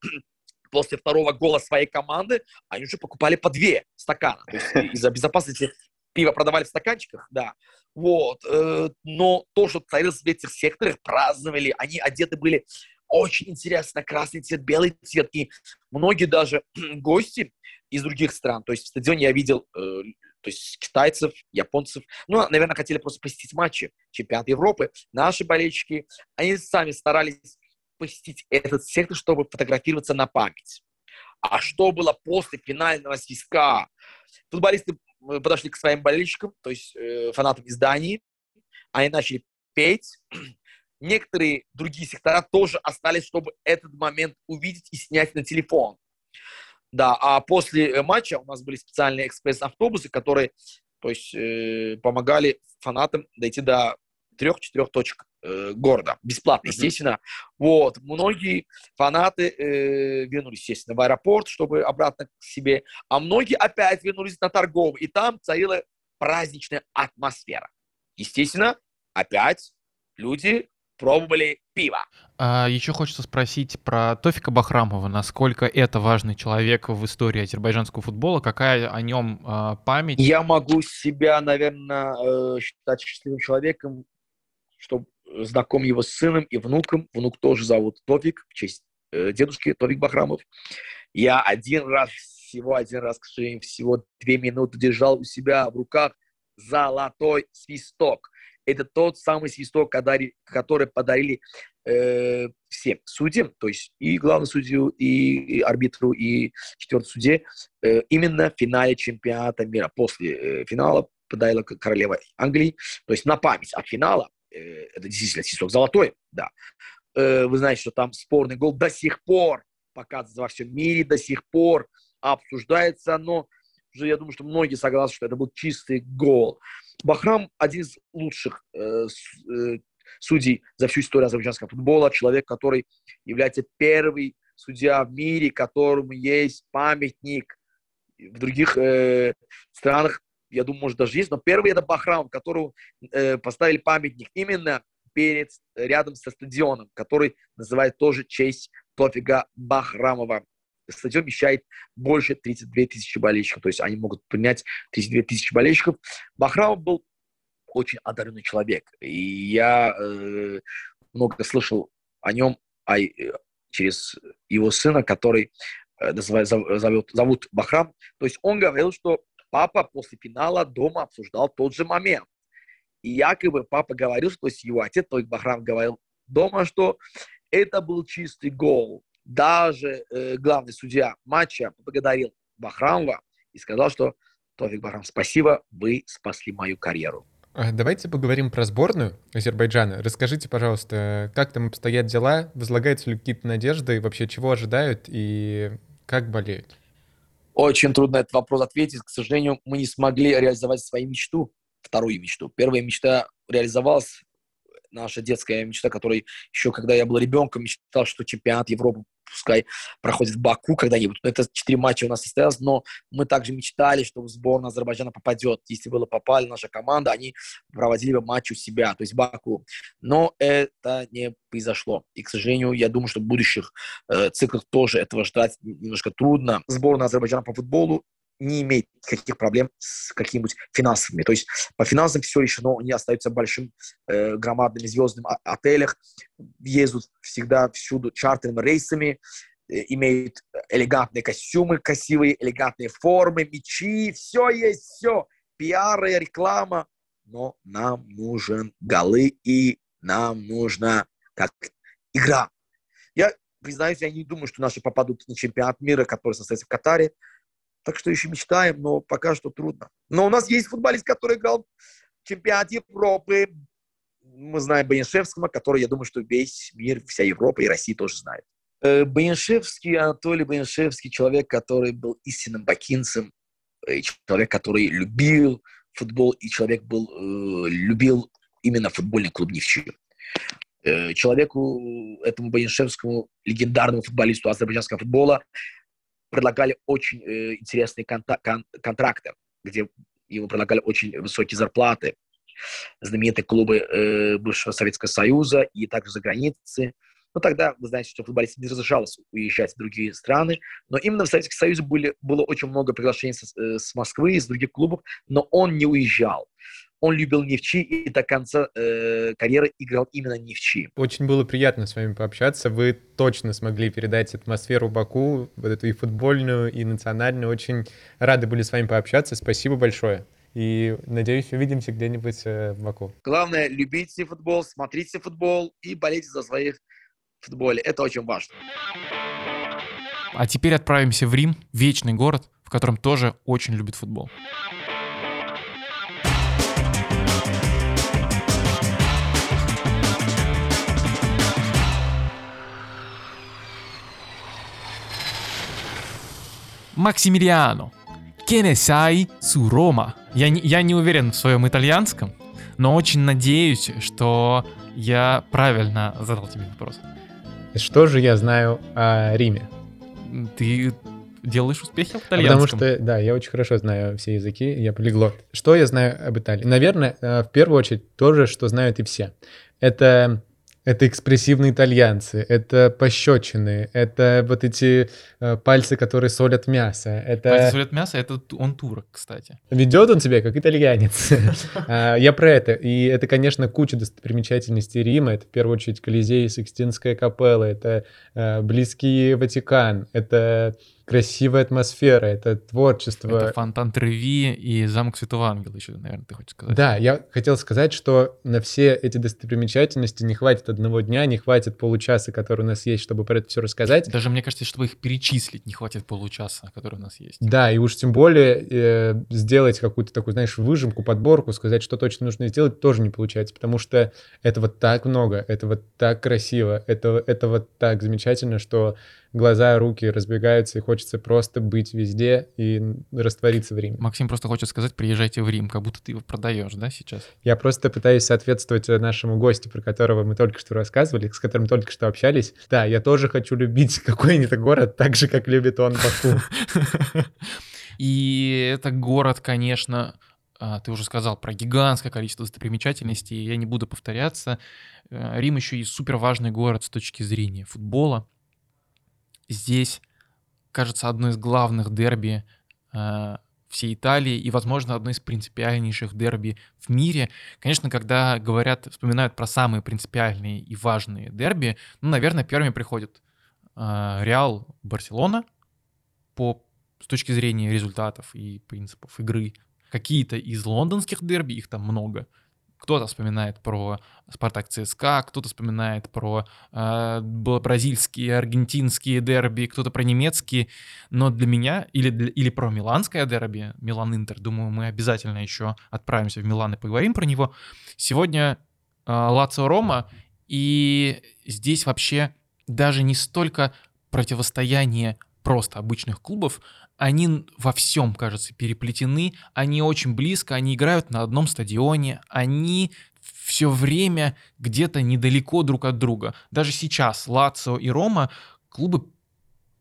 после второго гола своей команды, они уже покупали по две стакана. То есть из-за безопасности пиво продавали в стаканчиках, да. Вот. Э, но то, что творилось в этих секторах, праздновали, они одеты были очень интересно, красный цвет, белый цвет. И многие даже гости из других стран, то есть в стадионе я видел э, то есть китайцев, японцев, ну, наверное, хотели просто посетить матчи чемпионата Европы. Наши болельщики, они сами старались посетить этот сектор, чтобы фотографироваться на память. А что было после финального свистка? Футболисты э, подошли к своим болельщикам, то есть э, фанатам из Дании. Они начали петь. Некоторые другие сектора тоже остались, чтобы этот момент увидеть и снять на телефон. Да, а после э, матча у нас были специальные экспресс-автобусы, которые то есть, э, помогали фанатам дойти до трех-четырех точек э, города. Бесплатно, естественно. Вот. Многие фанаты э, вернулись, естественно, в аэропорт, чтобы обратно к себе. А многие опять вернулись на торговый. И там царила праздничная атмосфера. Естественно, опять люди пробовали пиво. А еще хочется спросить про Тофика Бахрамова. Насколько это важный человек в истории азербайджанского футбола? Какая о нем э, память? Я могу себя, наверное, э, считать счастливым человеком, что знаком его с сыном и внуком. Внук тоже зовут Товик, в честь э, дедушки Товик Бахрамов. Я один раз, всего один раз, к сожалению, всего две минуты держал у себя в руках золотой свисток. Это тот самый свисток, который подарили э, всем судьям, то есть и главному судью, и, и арбитру, и четвертому суде, э, именно в финале чемпионата мира. После э, финала подарила королева Англии, то есть на память от финала Э, это действительно свисток золотой, да. Э, вы знаете, что там спорный гол до сих пор показывается во всем мире, до сих пор обсуждается, но уже я думаю, что многие согласны, что это был чистый гол. Бахрам один из лучших э, э, судей за всю историю азербайджанского футбола, человек, который является первый судья в мире, которому есть памятник. В других э, странах я думаю, может, даже есть, но первый это Бахрам, которому э, поставили памятник именно перед, рядом со стадионом, который называет тоже честь Тофига Бахрамова. Стадион вмещает больше 32 тысячи болельщиков, то есть они могут принять 32 тысячи болельщиков. Бахрамов был очень одаренный человек, и я э, много слышал о нем а, э, через его сына, который э, называют, зовут, зовут Бахрам. То есть он говорил, что папа после финала дома обсуждал тот же момент. И якобы папа говорил, что его отец, Тойк Бахрам, говорил дома, что это был чистый гол. Даже э, главный судья матча поблагодарил Бахрамова и сказал, что Тофик Бахрам, спасибо, вы спасли мою карьеру. А, давайте поговорим про сборную Азербайджана. Расскажите, пожалуйста, как там обстоят дела, возлагаются ли какие-то надежды, вообще чего ожидают и как болеют? Очень трудно этот вопрос ответить. К сожалению, мы не смогли реализовать свою мечту, вторую мечту. Первая мечта реализовалась, наша детская мечта, которая еще когда я был ребенком, мечтал, что чемпионат Европы пускай проходит в Баку когда-нибудь. Это четыре матча у нас состоялось, но мы также мечтали, что в сборную Азербайджана попадет. Если бы попали наша команда, они проводили бы матч у себя, то есть Баку. Но это не произошло. И, к сожалению, я думаю, что в будущих э, циклах тоже этого ждать немножко трудно. Сборная Азербайджана по футболу не имеет никаких проблем с какими-нибудь финансовыми. То есть по финансам все решено, они остаются большим э, громадным звездным отелях, ездят всегда всюду чартерными рейсами, э, имеют элегантные костюмы, красивые элегантные формы, мечи, все есть, все. Пиар и реклама. Но нам нужен голы и нам нужна как игра. Я признаюсь, я не думаю, что наши попадут на чемпионат мира, который состоится в Катаре. Так что еще мечтаем, но пока что трудно. Но у нас есть футболист, который играл в чемпионате Европы. Мы знаем Баяншевского, который, я думаю, что весь мир, вся Европа и Россия тоже знает. Э, Баяншевский, Анатолий Баяншевский, человек, который был истинным бакинцем, человек, который любил футбол, и человек был, э, любил именно футбольный клуб Невчи. Э, человеку, этому Баяншевскому, легендарному футболисту азербайджанского футбола, предлагали очень э, интересные конта- кон- контракты, где ему предлагали очень высокие зарплаты, знаменитые клубы э, бывшего Советского Союза и также за границей. Но тогда, вы знаете, что футболистам не разрешалось уезжать в другие страны, но именно в Советском Союзе были, было очень много приглашений с, э, с Москвы, из других клубов, но он не уезжал он любил Невчи и до конца э, карьеры играл именно Невчи. Очень было приятно с вами пообщаться. Вы точно смогли передать атмосферу Баку, вот эту и футбольную, и национальную. Очень рады были с вами пообщаться. Спасибо большое. И надеюсь, увидимся где-нибудь э, в Баку. Главное, любите футбол, смотрите футбол и болейте за своих футболе. Это очень важно. А теперь отправимся в Рим, вечный город, в котором тоже очень любит футбол. Максимилиано. Sai su Roma? Я не, я не уверен в своем итальянском, но очень надеюсь, что я правильно задал тебе вопрос. Что же я знаю о Риме? Ты делаешь успехи в итальянском? Потому что, да, я очень хорошо знаю все языки, я полиглот. Что я знаю об Италии? Наверное, э, в первую очередь, то же, что знают и все. Это это экспрессивные итальянцы, это пощечины, это вот эти э, пальцы, которые солят мясо. Это... Пальцы солят мясо, это он турок, кстати. Ведет он себя как итальянец. А, я про это. И это, конечно, куча достопримечательностей Рима. Это, в первую очередь, Колизей, Сикстинская капелла, это э, близкий Ватикан, это красивая атмосфера, это творчество. Это фонтан Треви и замок Святого Ангела еще, наверное, ты хочешь сказать. Да, я хотел сказать, что на все эти достопримечательности не хватит одного дня, не хватит получаса, который у нас есть, чтобы про это все рассказать. Даже, мне кажется, чтобы их перечислить, не хватит получаса, который у нас есть. Да, и уж тем более э, сделать какую-то такую, знаешь, выжимку, подборку, сказать, что точно нужно сделать, тоже не получается, потому что этого так много, этого так красиво, этого, этого так замечательно, что глаза, руки разбегаются, и хочется просто быть везде и раствориться в Риме. Максим просто хочет сказать, приезжайте в Рим, как будто ты его продаешь, да, сейчас? Я просто пытаюсь соответствовать нашему гостю, про которого мы только что рассказывали, с которым только что общались. Да, я тоже хочу любить какой-нибудь город так же, как любит он Баку. И это город, конечно, а, ты уже сказал про гигантское количество достопримечательностей, я не буду повторяться. Э, Рим еще и супер важный город с точки зрения футбола здесь, кажется, одно из главных дерби э, всей Италии и, возможно, одно из принципиальнейших дерби в мире. Конечно, когда говорят, вспоминают про самые принципиальные и важные дерби, ну, наверное, первыми приходят э, Реал, Барселона по с точки зрения результатов и принципов игры. Какие-то из лондонских дерби, их там много, кто-то вспоминает про Спартак ЦСКА, кто-то вспоминает про э, бразильские, аргентинские дерби, кто-то про немецкие. Но для меня, или, для, или про миланское дерби, Милан-Интер, думаю, мы обязательно еще отправимся в Милан и поговорим про него. Сегодня э, Лацио Рома, и здесь вообще даже не столько противостояние просто обычных клубов, они во всем, кажется, переплетены, они очень близко, они играют на одном стадионе, они все время где-то недалеко друг от друга. Даже сейчас Лацио и Рома клубы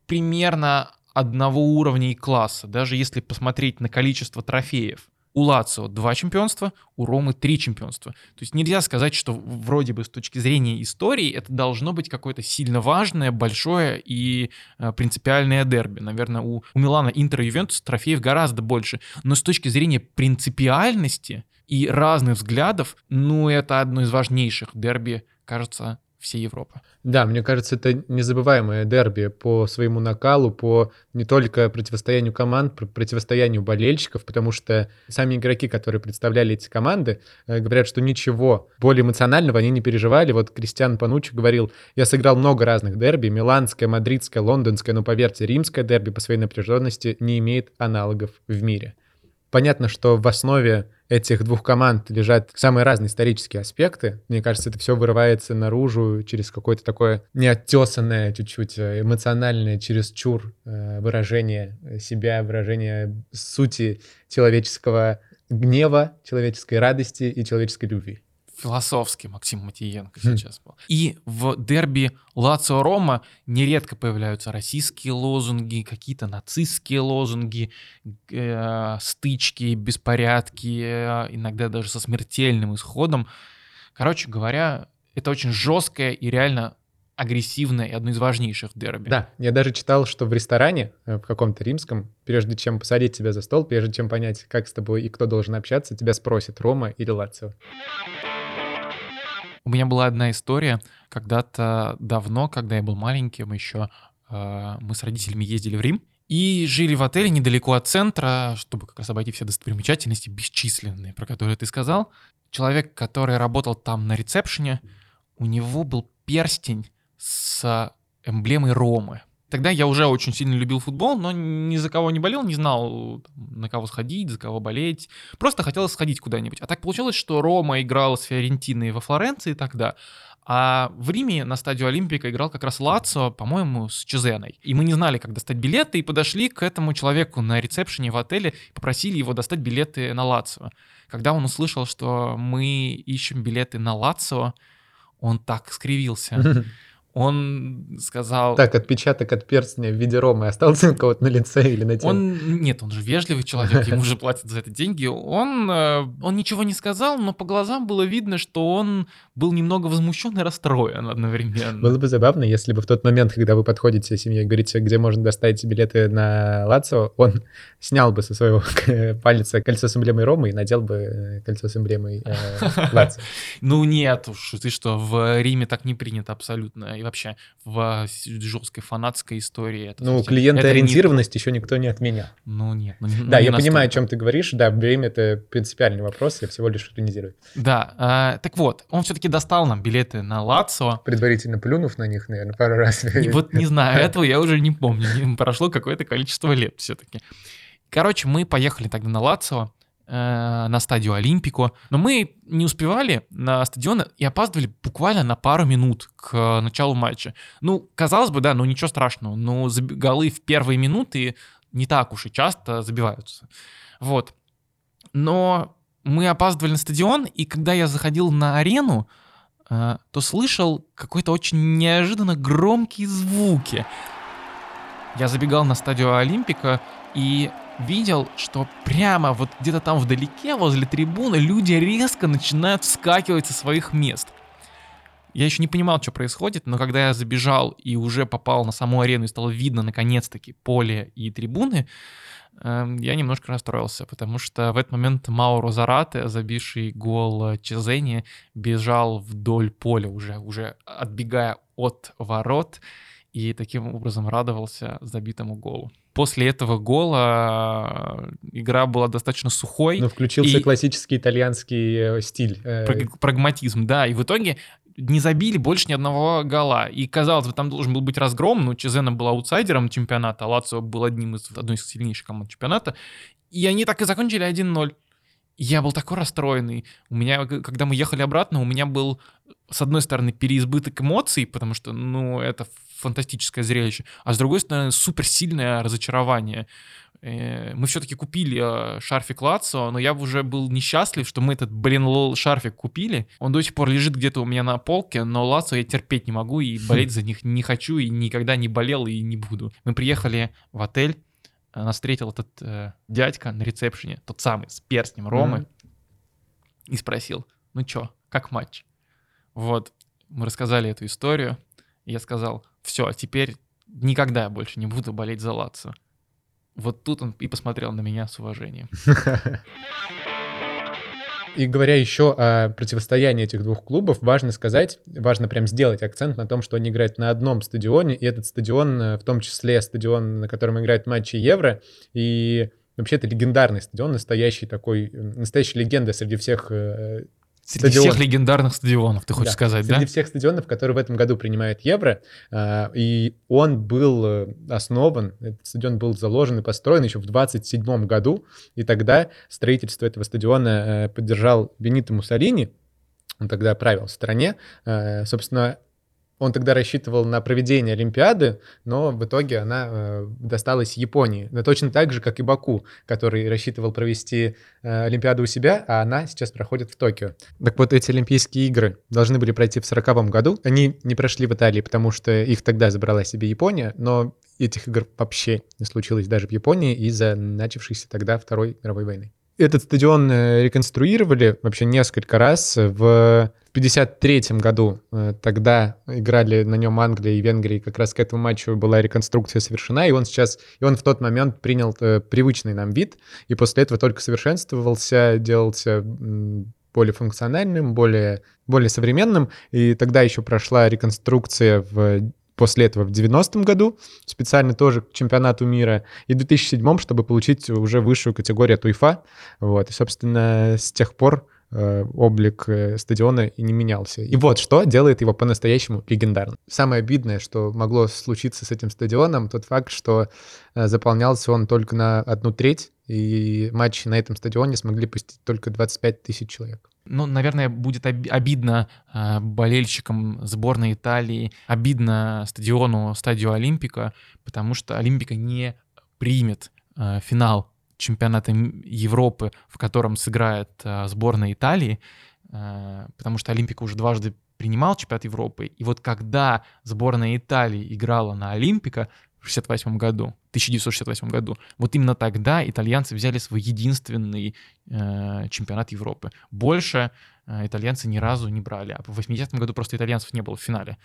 примерно одного уровня и класса, даже если посмотреть на количество трофеев. У Лацио два чемпионства, у Ромы три чемпионства. То есть нельзя сказать, что вроде бы с точки зрения истории это должно быть какое-то сильно важное, большое и э, принципиальное дерби. Наверное, у, у Милана, Интер и Ювентус трофеев гораздо больше. Но с точки зрения принципиальности и разных взглядов, ну, это одно из важнейших дерби, кажется, всей Европы. Да, мне кажется, это незабываемое дерби по своему накалу, по не только противостоянию команд, противостоянию болельщиков, потому что сами игроки, которые представляли эти команды, э, говорят, что ничего более эмоционального они не переживали. Вот Кристиан Панучи говорил, я сыграл много разных дерби, миланское, мадридское, лондонское, но поверьте, римское дерби по своей напряженности не имеет аналогов в мире. Понятно, что в основе этих двух команд лежат самые разные исторические аспекты. Мне кажется, это все вырывается наружу через какое-то такое неоттесанное, чуть-чуть э, эмоциональное, чересчур э, выражение себя, выражение сути человеческого гнева, человеческой радости и человеческой любви философский Максим Матиенко хм. сейчас был. И в дерби Лацио-Рома нередко появляются российские лозунги, какие-то нацистские лозунги, э, стычки, беспорядки, э, иногда даже со смертельным исходом. Короче говоря, это очень жесткое и реально агрессивное и одно из важнейших дерби. Да, я даже читал, что в ресторане, э, в каком-то римском, прежде чем посадить тебя за стол, прежде чем понять, как с тобой и кто должен общаться, тебя спросят, Рома или Лацио. У меня была одна история, когда-то давно, когда я был маленьким еще, э, мы с родителями ездили в Рим, и жили в отеле недалеко от центра, чтобы как раз обойти все достопримечательности бесчисленные, про которые ты сказал. Человек, который работал там на ресепшене, у него был перстень с эмблемой Ромы. Тогда я уже очень сильно любил футбол, но ни за кого не болел, не знал, на кого сходить, за кого болеть. Просто хотелось сходить куда-нибудь. А так получилось, что Рома играл с Фиорентиной во Флоренции тогда, а в Риме на стадию Олимпика играл как раз Лацо, по-моему, с Чезеной. И мы не знали, как достать билеты, и подошли к этому человеку на ресепшене в отеле, попросили его достать билеты на Лацо. Когда он услышал, что мы ищем билеты на Лацо, он так скривился. он сказал... Так, отпечаток от перстня в виде ромы остался у кого-то на лице или на теле? Он... Нет, он же вежливый человек, ему же платят за это деньги. Он, э, он ничего не сказал, но по глазам было видно, что он был немного возмущен и расстроен одновременно. Было бы забавно, если бы в тот момент, когда вы подходите семье и говорите, где можно достать билеты на Лацо, он снял бы со своего пальца кольцо с эмблемой Ромы и надел бы э, кольцо с эмблемой э, Лацо. Ну нет уж, ты что, в Риме так не принято абсолютно вообще в жесткой фанатской истории. Это, ну, клиентоориентированность еще никто не отменял. Ну, нет. Ну, да, ну, я понимаю, о чем ты говоришь. Да, время — это принципиальный вопрос, я всего лишь иронизирую. Да, э, так вот, он все-таки достал нам билеты на Лацо. Предварительно плюнув на них, наверное, пару раз. И вот не знаю, этого я уже не помню. Прошло какое-то количество лет все-таки. Короче, мы поехали тогда на Лацио. Э, на стадию Олимпику. Но мы не успевали на стадион и опаздывали буквально на пару минут к началу матча. Ну, казалось бы, да, ну ничего страшного. Но голы в первые минуты не так уж и часто забиваются. Вот. Но мы опаздывали на стадион, и когда я заходил на арену, э, то слышал какой-то очень неожиданно громкие звуки. Я забегал на стадию Олимпика, и видел, что прямо вот где-то там вдалеке, возле трибуны, люди резко начинают вскакивать со своих мест. Я еще не понимал, что происходит, но когда я забежал и уже попал на саму арену и стало видно наконец-таки поле и трибуны, эм, я немножко расстроился, потому что в этот момент Мауро Зарате, забивший гол Чезени, бежал вдоль поля уже, уже отбегая от ворот, и таким образом радовался забитому голу. После этого гола э, игра была достаточно сухой. Но включился и... классический итальянский э, стиль. Э. Прагматизм, да. И в итоге не забили больше ни одного гола. И, казалось бы, там должен был быть разгром, но Чезена был аутсайдером чемпионата, а Лацио был одним из, одной из сильнейших команд чемпионата. И они так и закончили 1-0. Я был такой расстроенный. У меня, когда мы ехали обратно, у меня был, с одной стороны, переизбыток эмоций, потому что, ну, это фантастическое зрелище, а с другой стороны, суперсильное разочарование. Э, мы все-таки купили э, шарфик Лацо, но я уже был несчастлив, что мы этот, блин, лол шарфик купили. Он до сих пор лежит где-то у меня на полке, но Лацо я терпеть не могу и болеть за них не хочу и никогда не болел и не буду. Мы приехали в отель, нас встретил этот э, дядька на ресепшене, тот самый, с перстнем Ромы, mm-hmm. и спросил, ну чё, как матч? Вот, мы рассказали эту историю, и я сказал, все, теперь никогда я больше не буду болеть за Лацо. Вот тут он и посмотрел на меня с уважением. И говоря еще о противостоянии этих двух клубов, важно сказать, важно прям сделать акцент на том, что они играют на одном стадионе, и этот стадион, э, в том числе стадион, на котором играют матчи Евро, и вообще это легендарный стадион, настоящий такой, настоящая легенда среди всех э, Среди стадион. всех легендарных стадионов, ты хочешь да, сказать, среди да? Среди всех стадионов, которые в этом году принимают Евро, а, и он был э, основан, этот стадион был заложен и построен еще в 27 году, и тогда строительство этого стадиона э, поддержал Бенито Муссолини, он тогда правил в стране, э, собственно, он тогда рассчитывал на проведение Олимпиады, но в итоге она э, досталась Японии. Но точно так же, как и Баку, который рассчитывал провести э, Олимпиаду у себя, а она сейчас проходит в Токио. Так вот, эти Олимпийские игры должны были пройти в 1940 году. Они не прошли в Италии, потому что их тогда забрала себе Япония, но этих игр вообще не случилось даже в Японии из-за начавшейся тогда Второй мировой войны. Этот стадион э, реконструировали вообще несколько раз. В 1953 году э, тогда играли на нем Англия и Венгрия, и как раз к этому матчу была реконструкция совершена, и он сейчас, и он в тот момент принял э, привычный нам вид, и после этого только совершенствовался, делался более функциональным, более, более современным, и тогда еще прошла реконструкция в после этого в 90-м году, специально тоже к чемпионату мира, и в 2007 чтобы получить уже высшую категорию от УЕФА. Вот. И, собственно, с тех пор облик э, стадиона и не менялся. И вот что делает его по-настоящему легендарным. Самое обидное, что могло случиться с этим стадионом, тот факт, что э, заполнялся он только на одну треть, и матчи на этом стадионе смогли посетить только 25 тысяч человек. Ну, наверное, будет обидно э, болельщикам сборной Италии, обидно стадиону, Стадио Олимпико, потому что Олимпико не примет э, финал чемпионата Европы, в котором сыграет э, сборная Италии, э, потому что Олимпико уже дважды принимал чемпионат Европы. И вот когда сборная Италии играла на Олимпико, в 68 году, 1968 году. Вот именно тогда итальянцы взяли свой единственный э, чемпионат Европы. Больше э, итальянцы ни разу не брали. А в 80-м году просто итальянцев не было в финале.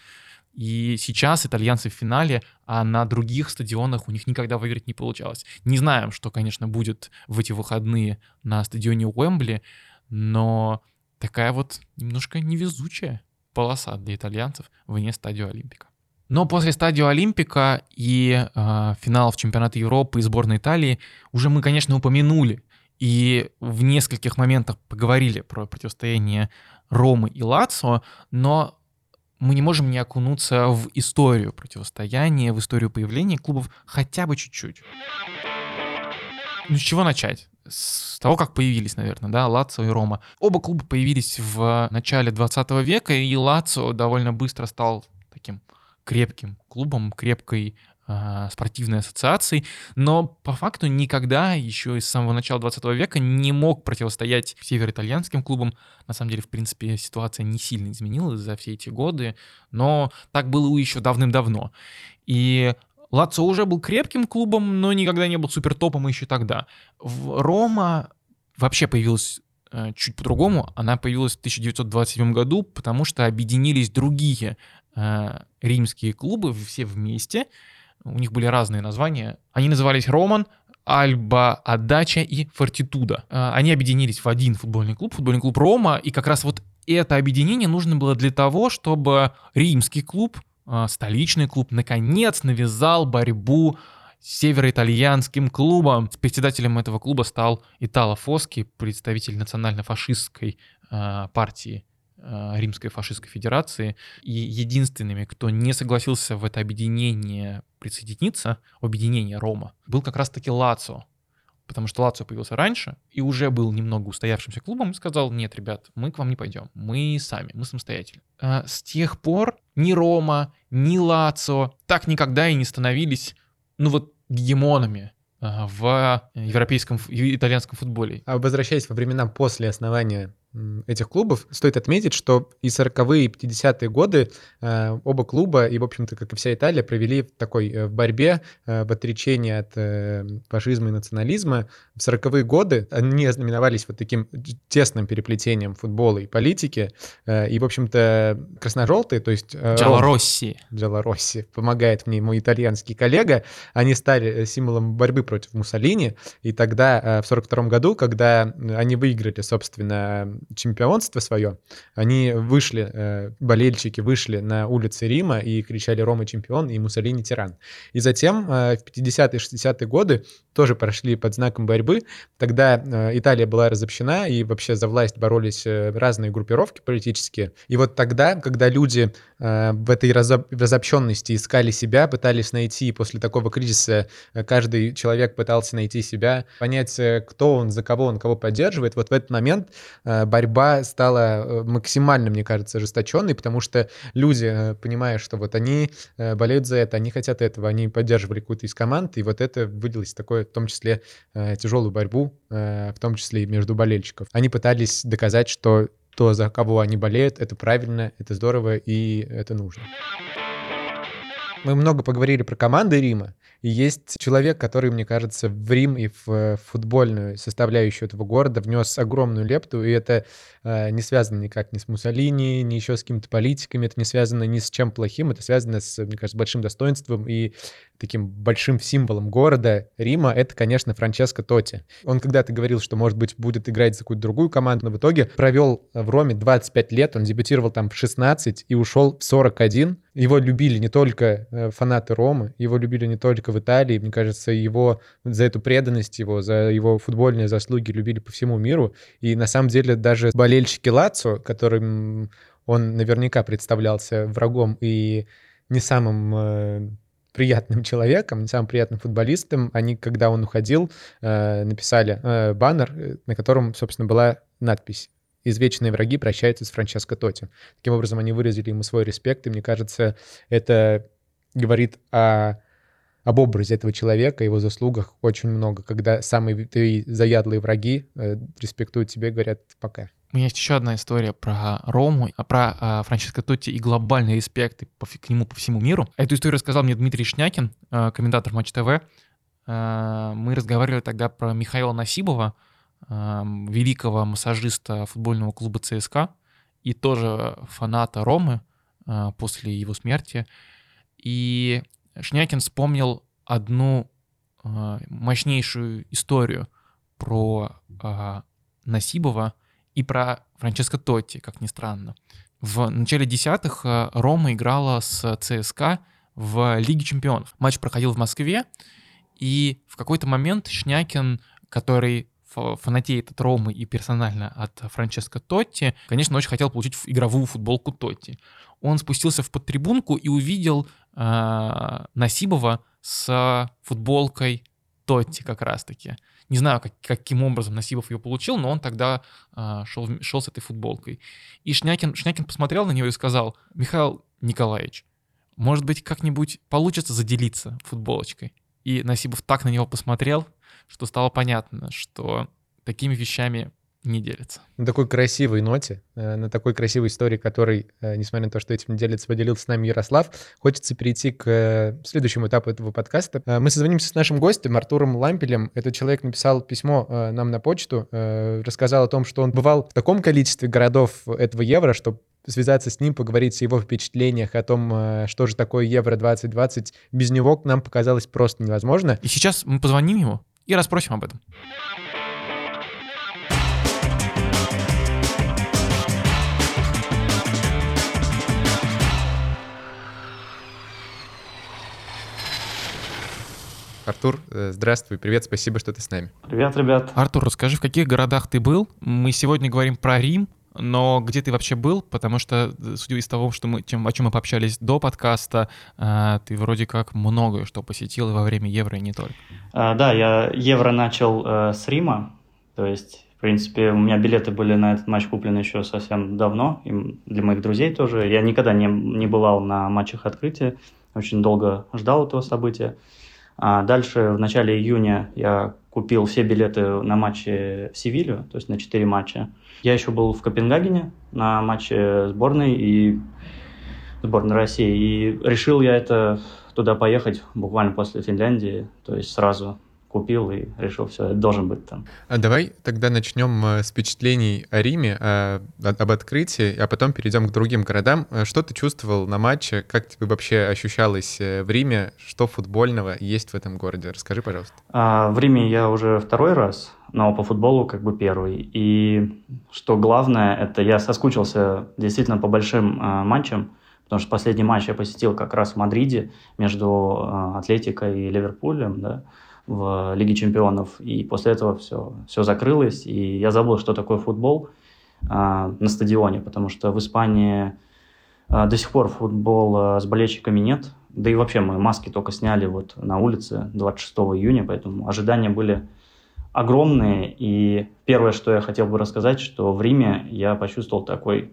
И сейчас итальянцы в финале, а на других стадионах у них никогда выиграть не получалось. Не знаем, что, конечно, будет в эти выходные на стадионе Уэмбли, но такая вот немножко невезучая полоса для итальянцев вне стадио Олимпика. Но после стадии Олимпика и э, финалов чемпионата Европы и сборной Италии уже мы, конечно, упомянули и в нескольких моментах поговорили про противостояние Ромы и Лацио, но мы не можем не окунуться в историю противостояния, в историю появления клубов хотя бы чуть-чуть. Ну, с чего начать? С того, как появились, наверное, да, Лацио и Рома. Оба клуба появились в начале 20 века, и Лацио довольно быстро стал таким крепким клубом, крепкой спортивной ассоциацией, но по факту никогда еще с самого начала 20 века не мог противостоять североитальянским клубам. На самом деле, в принципе, ситуация не сильно изменилась за все эти годы, но так было еще давным-давно. И Лацо уже был крепким клубом, но никогда не был супертопом еще тогда. В Рома вообще появилась э, чуть по-другому. Она появилась в 1927 году, потому что объединились другие Э, римские клубы все вместе. У них были разные названия. Они назывались Роман, Альба Адача и Фортитуда. Э, они объединились в один футбольный клуб, футбольный клуб Рома, и как раз вот это объединение нужно было для того, чтобы римский клуб, э, столичный клуб, наконец навязал борьбу с североитальянским клубом. Председателем этого клуба стал Итало Фоски, представитель национально-фашистской партии Э, Римской фашистской федерации. И единственными, кто не согласился в это объединение присоединиться, объединение Рома, был как раз-таки Лацо. Потому что Лацо появился раньше и уже был немного устоявшимся клубом и сказал, нет, ребят, мы к вам не пойдем, мы сами, мы самостоятельно. А с тех пор ни Рома, ни Лацо так никогда и не становились, ну вот, гегемонами в европейском и итальянском футболе. А возвращаясь во времена после основания этих клубов. Стоит отметить, что и 40-е, и 50-е годы э, оба клуба, и, в общем-то, как и вся Италия, провели в такой э, борьбе, э, в отречении от э, фашизма и национализма. В 40-е годы они ознаменовались вот таким тесным переплетением футбола и политики. Э, и, в общем-то, красно-желтые, то есть... Э, Джалоросси. Джалоросси. Помогает мне мой итальянский коллега. Они стали э, символом борьбы против Муссолини. И тогда, э, в 42 году, когда они выиграли, собственно, чемпионство свое, они вышли, э, болельщики вышли на улицы Рима и кричали «Рома чемпион» и «Муссолини тиран». И затем э, в 50-е, 60-е годы тоже прошли под знаком борьбы. Тогда э, Италия была разобщена, и вообще за власть боролись разные группировки политические. И вот тогда, когда люди в этой разобщенности искали себя, пытались найти после такого кризиса, каждый человек пытался найти себя, понять, кто он, за кого он, кого поддерживает, вот в этот момент борьба стала э, максимально, мне кажется, ожесточенной, потому что люди, э, понимая, что вот они э, болеют за это, они хотят этого, они поддерживали какую-то из команд, и вот это выделилось такое, в том числе, тяжелую борьбу, в том числе и между болельщиков. Они пытались доказать, что то, за кого они болеют, это правильно, это здорово и это нужно. Мы много поговорили про команды Рима, и есть человек, который, мне кажется, в Рим и в э, футбольную составляющую этого города внес огромную лепту, и это э, не связано никак ни с Муссолини, ни еще с какими-то политиками, это не связано ни с чем плохим, это связано с, мне кажется, большим достоинством и таким большим символом города Рима, это, конечно, Франческо Тоти. Он когда-то говорил, что, может быть, будет играть за какую-то другую команду, но в итоге провел в Роме 25 лет, он дебютировал там в 16 и ушел в 41. Его любили не только э, фанаты Ромы, его любили не только в Италии, мне кажется, его за эту преданность его, за его футбольные заслуги любили по всему миру. И на самом деле даже болельщики Лацо, которым он наверняка представлялся врагом и не самым э, приятным человеком, не самым приятным футболистом. Они, когда он уходил, э, написали э, баннер, э, на котором, собственно, была надпись извечные враги прощаются с Франческо Тоти. Таким образом, они выразили ему свой респект, и мне кажется, это говорит о об образе этого человека, его заслугах очень много, когда самые твои заядлые враги э, респектуют тебя и говорят «пока». У меня есть еще одна история про Рому, а про а, Франческо Тотти и глобальный респект по, к нему по всему миру. Эту историю рассказал мне Дмитрий Шнякин, а, комментатор Матч ТВ. А, мы разговаривали тогда про Михаила Насибова, великого массажиста футбольного клуба ЦСКА и тоже фаната Ромы а, после его смерти. И Шнякин вспомнил одну э, мощнейшую историю про э, Насибова и про Франческо Тотти, как ни странно. В начале десятых Рома играла с ЦСКА в Лиге чемпионов. Матч проходил в Москве, и в какой-то момент Шнякин, который фанатеет от Ромы и персонально от Франческо Тотти, конечно, очень хотел получить игровую футболку Тотти. Он спустился в подтрибунку и увидел э, Насибова с футболкой Тотти как раз-таки. Не знаю, как, каким образом Насибов ее получил, но он тогда э, шел, шел с этой футболкой. И Шнякин, Шнякин посмотрел на него и сказал, Михаил Николаевич, может быть, как-нибудь получится заделиться футболочкой. И Насибов так на него посмотрел, что стало понятно, что такими вещами не делится. На такой красивой ноте, э, на такой красивой истории, которой, э, несмотря на то, что этим делится, поделился с нами Ярослав, хочется перейти к э, следующему этапу этого подкаста. Мы созвонимся с нашим гостем Артуром Лампелем. Этот человек написал письмо нам на почту, рассказал о том, что он бывал в таком количестве городов этого евро, что связаться с ним, поговорить о его впечатлениях, о том, что же такое Евро 2020, без него нам показалось просто невозможно. И сейчас мы позвоним ему и расспросим об этом. Артур, э, здравствуй, привет, спасибо, что ты с нами. Привет, ребят. Артур, расскажи, в каких городах ты был? Мы сегодня говорим про Рим, но где ты вообще был? Потому что, э, судя из того, что мы, чем, о чем мы пообщались до подкаста, э, ты вроде как многое что посетил во время Евро и не только. А, да, я Евро начал э, с Рима, то есть, в принципе, у меня билеты были на этот матч куплены еще совсем давно, и для моих друзей тоже. Я никогда не, не бывал на матчах открытия, очень долго ждал этого события. А дальше в начале июня я купил все билеты на матчи в Севилью, то есть на 4 матча. Я еще был в Копенгагене на матче сборной и сборной России. И решил я это туда поехать буквально после Финляндии, то есть сразу купил и решил, все, это должен быть там. А давай тогда начнем э, с впечатлений о Риме, о, э, об открытии, а потом перейдем к другим городам. Э, что ты чувствовал на матче? Как тебе вообще ощущалось в Риме? Что футбольного есть в этом городе? Расскажи, пожалуйста. А, в Риме я уже второй раз, но по футболу как бы первый. И что главное, это я соскучился действительно по большим а, матчам, потому что последний матч я посетил как раз в Мадриде между а, Атлетикой и Ливерпулем, да, в Лиге чемпионов. И после этого все, все закрылось, и я забыл, что такое футбол а, на стадионе, потому что в Испании а, до сих пор футбол а, с болельщиками нет. Да и вообще мы маски только сняли вот на улице 26 июня, поэтому ожидания были огромные. И первое, что я хотел бы рассказать, что в Риме я почувствовал такой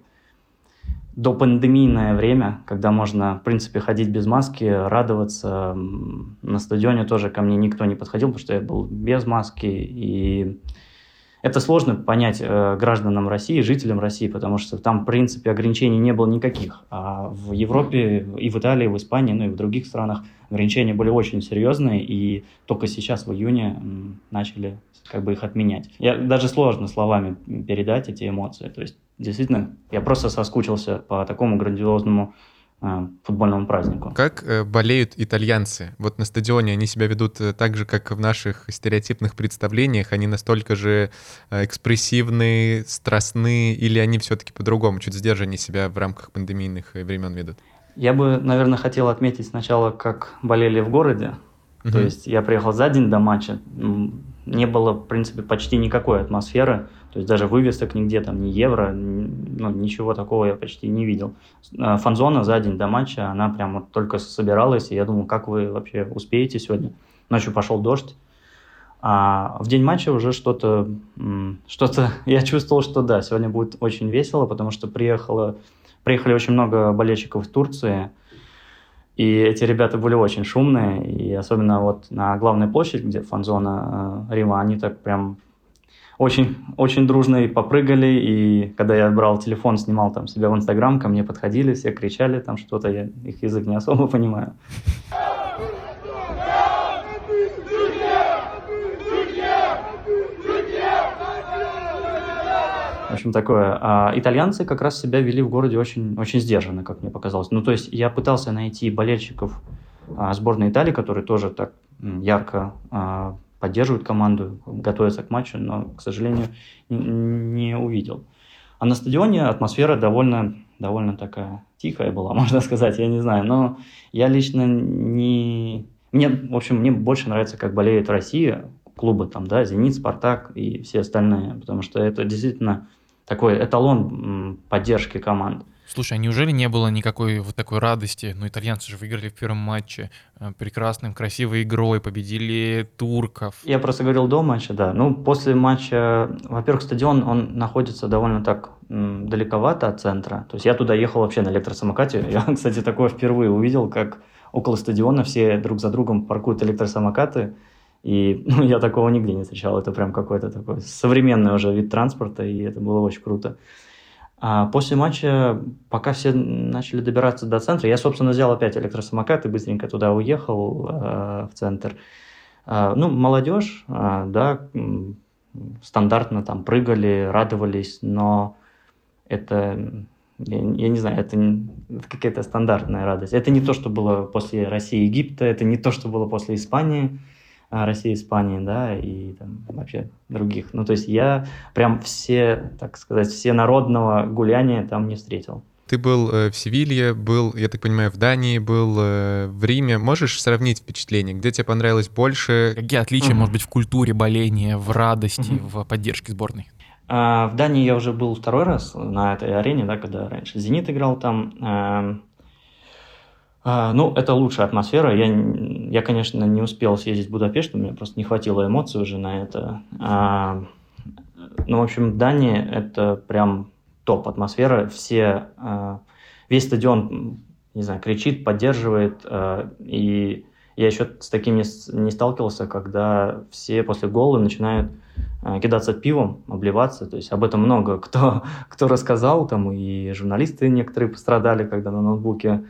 до пандемийное время, когда можно, в принципе, ходить без маски, радоваться. На стадионе тоже ко мне никто не подходил, потому что я был без маски. И это сложно понять э, гражданам России, жителям России, потому что там, в принципе, ограничений не было никаких. А в Европе и в Италии, и в Испании, ну и в других странах ограничения были очень серьезные, и только сейчас, в июне, начали как бы их отменять. Я, даже сложно словами передать эти эмоции. То есть действительно, я просто соскучился по такому грандиозному э, футбольному празднику. Как э, болеют итальянцы? Вот на стадионе они себя ведут э, так же, как в наших стереотипных представлениях? Они настолько же экспрессивные, страстные, или они все-таки по-другому, чуть сдержаннее себя в рамках пандемийных времен ведут? Я бы, наверное, хотел отметить сначала, как болели в городе. Угу. То есть я приехал за день до матча, не было, в принципе, почти никакой атмосферы. То есть даже вывесок нигде, там, ни евро, ну, ничего такого я почти не видел. А, фанзона за день до матча, она прям вот только собиралась, и я думал, как вы вообще успеете сегодня? Ночью пошел дождь, а в день матча уже что-то, что-то, я чувствовал, что да, сегодня будет очень весело, потому что приехало, приехали очень много болельщиков из Турции, и эти ребята были очень шумные, и особенно вот на главной площади, где фан-зона э, Рима, они так прям очень, очень дружно и попрыгали, и когда я брал телефон, снимал там себя в Инстаграм, ко мне подходили, все кричали там что-то, я их язык не особо понимаю. В общем, такое. А итальянцы как раз себя вели в городе очень, очень сдержанно, как мне показалось. Ну, то есть я пытался найти болельщиков а, сборной Италии, которые тоже так ярко а, поддерживают команду, готовятся к матчу, но, к сожалению, не, увидел. А на стадионе атмосфера довольно, довольно такая тихая была, можно сказать, я не знаю. Но я лично не... Мне, в общем, мне больше нравится, как болеет Россия, клубы там, да, «Зенит», «Спартак» и все остальные, потому что это действительно такой эталон поддержки команд. Слушай, а неужели не было никакой вот такой радости? Ну, итальянцы же выиграли в первом матче э, прекрасным, красивой игрой, победили турков. Я просто говорил до матча, да. Ну, после матча, во-первых, стадион, он находится довольно так далековато от центра. То есть я туда ехал вообще на электросамокате. Я, кстати, такое впервые увидел, как около стадиона все друг за другом паркуют электросамокаты. И ну, я такого нигде не встречал. Это прям какой-то такой современный уже вид транспорта, и это было очень круто. А после матча, пока все начали добираться до центра, я, собственно, взял опять электросамокат и быстренько туда уехал э, в центр. Э, ну, молодежь, э, да, стандартно там прыгали, радовались, но это, я, я не знаю, это, это какая-то стандартная радость. Это не то, что было после России Египта, это не то, что было после Испании. А, России, Испании, да, и там вообще других. Ну, то есть я прям все, так сказать, все народного гуляния там не встретил. Ты был э, в Севилье, был, я так понимаю, в Дании, был э, в Риме. Можешь сравнить впечатления? Где тебе понравилось больше? Какие отличия, mm-hmm. может быть, в культуре боления, в радости, mm-hmm. в поддержке сборной? А, в Дании я уже был второй раз на этой арене, да, когда раньше «Зенит» играл там. А, ну, это лучшая атмосфера. Я, я, конечно, не успел съездить в Будапешт, у меня просто не хватило эмоций уже на это. А, ну, в общем, Дания – это прям топ атмосфера. Все, а, весь стадион, не знаю, кричит, поддерживает. А, и Я еще с таким не, не сталкивался, когда все после гола начинают кидаться пивом, обливаться. То есть об этом много кто, кто рассказал, там и журналисты некоторые пострадали, когда на ноутбуке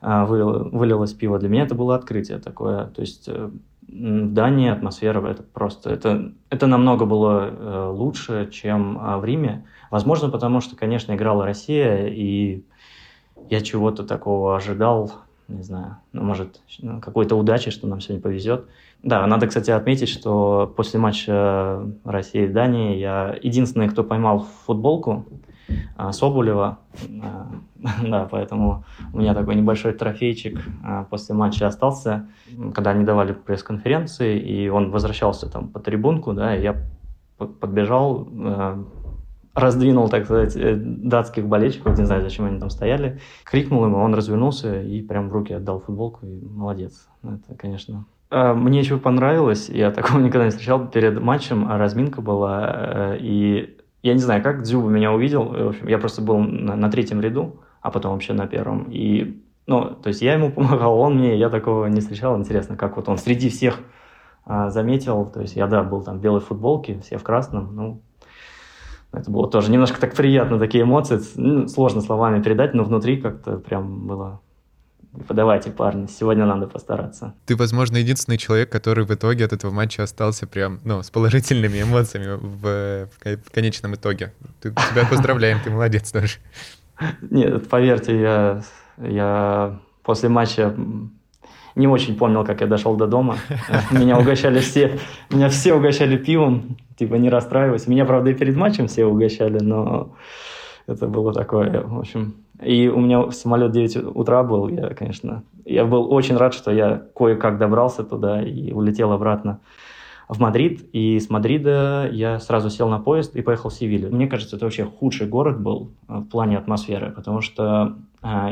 вылилось пиво. Для меня это было открытие такое. То есть э, в Дании атмосфера это просто это это намного было э, лучше, чем э, в Риме. Возможно, потому что, конечно, играла Россия и я чего-то такого ожидал, не знаю, ну, может, ну, какой-то удачи, что нам сегодня повезет. Да, надо, кстати, отметить, что после матча России и Дании я единственный, кто поймал футболку а, Соболева. А, да, поэтому у меня такой небольшой трофейчик а, после матча остался, когда они давали пресс-конференции, и он возвращался там по трибунку, да, и я подбежал, раздвинул, так сказать, э, датских болельщиков, не знаю, зачем они там стояли, крикнул ему, он развернулся и прям в руки отдал футболку, и молодец. Это, конечно... А, мне еще понравилось, я такого никогда не встречал, перед матчем разминка была, э, и я не знаю, как Дзюба меня увидел, в общем, я просто был на, на третьем ряду, а потом вообще на первом, и, ну, то есть я ему помогал, он мне, я такого не встречал, интересно, как вот он среди всех а, заметил, то есть я, да, был там в белой футболке, все в красном, ну, это было тоже немножко так приятно, такие эмоции. Ну, сложно словами передать, но внутри как-то прям было Подавайте, парни, сегодня надо постараться. Ты, возможно, единственный человек, который в итоге от этого матча остался прям, ну, с положительными эмоциями в, в конечном итоге. Ты, тебя поздравляем, ты молодец тоже. Нет, поверьте, я, я после матча не очень помнил, как я дошел до дома. Меня угощали все, меня все угощали пивом, типа не расстраивайся. Меня, правда, и перед матчем все угощали, но это было такое, в общем. И у меня самолет 9 утра был, я, конечно, я был очень рад, что я кое-как добрался туда и улетел обратно в Мадрид, и с Мадрида я сразу сел на поезд и поехал в Севилью. Мне кажется, это вообще худший город был э, в плане атмосферы, потому что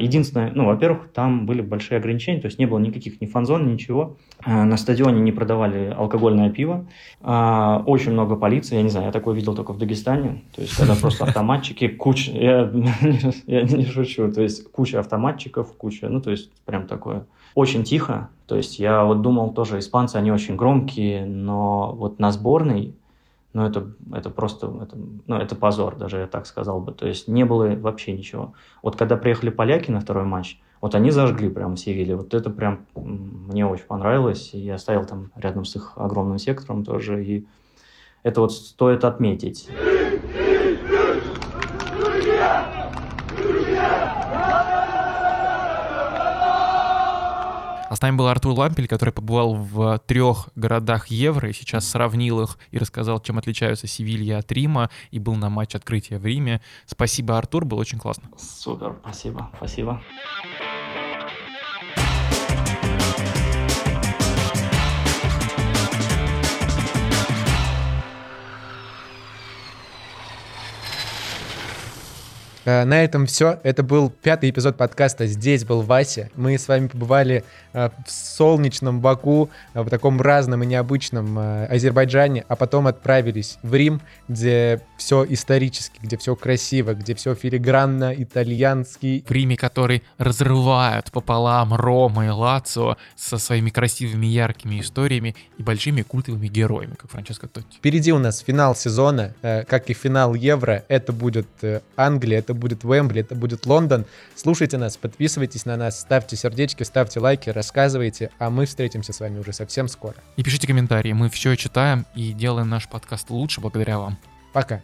единственное, ну, во-первых, там были большие ограничения, то есть не было никаких ни фанзон, ничего. Э, на стадионе не продавали алкогольное пиво. Очень много полиции, я не знаю, я такое видел только в Дагестане, то есть когда просто автоматчики, куча, я, я не шучу, то есть куча автоматчиков, куча, ну, то есть прям такое очень тихо. То есть я вот думал тоже, испанцы, они очень громкие, но вот на сборной, ну это, это просто, это, ну это позор, даже я так сказал бы. То есть не было вообще ничего. Вот когда приехали поляки на второй матч, вот они зажгли прям Севилье. Вот это прям мне очень понравилось. И я стоял там рядом с их огромным сектором тоже. И это вот стоит отметить. Нами был Артур Лампель, который побывал в трех городах Евро и сейчас сравнил их и рассказал, чем отличаются Севилья от Рима, и был на матч открытия в Риме. Спасибо, Артур, было очень классно. Супер, спасибо, спасибо. На этом все. Это был пятый эпизод подкаста. Здесь был Вася. Мы с вами побывали э, в солнечном Баку, э, в таком разном и необычном Азербайджане, а потом отправились в Рим, где все исторически, где все красиво, где все филигранно, итальянский. В Риме, который разрывают пополам Рома и Лацио со своими красивыми, яркими историями и большими культовыми героями, как Франческо Тотти. Впереди у нас финал сезона, как и финал Евро. Это будет Англия, это будет Уэмбли, это будет Лондон. Слушайте нас, подписывайтесь на нас, ставьте сердечки, ставьте лайки, рассказывайте, а мы встретимся с вами уже совсем скоро. И пишите комментарии, мы все читаем и делаем наш подкаст лучше благодаря вам. Пока.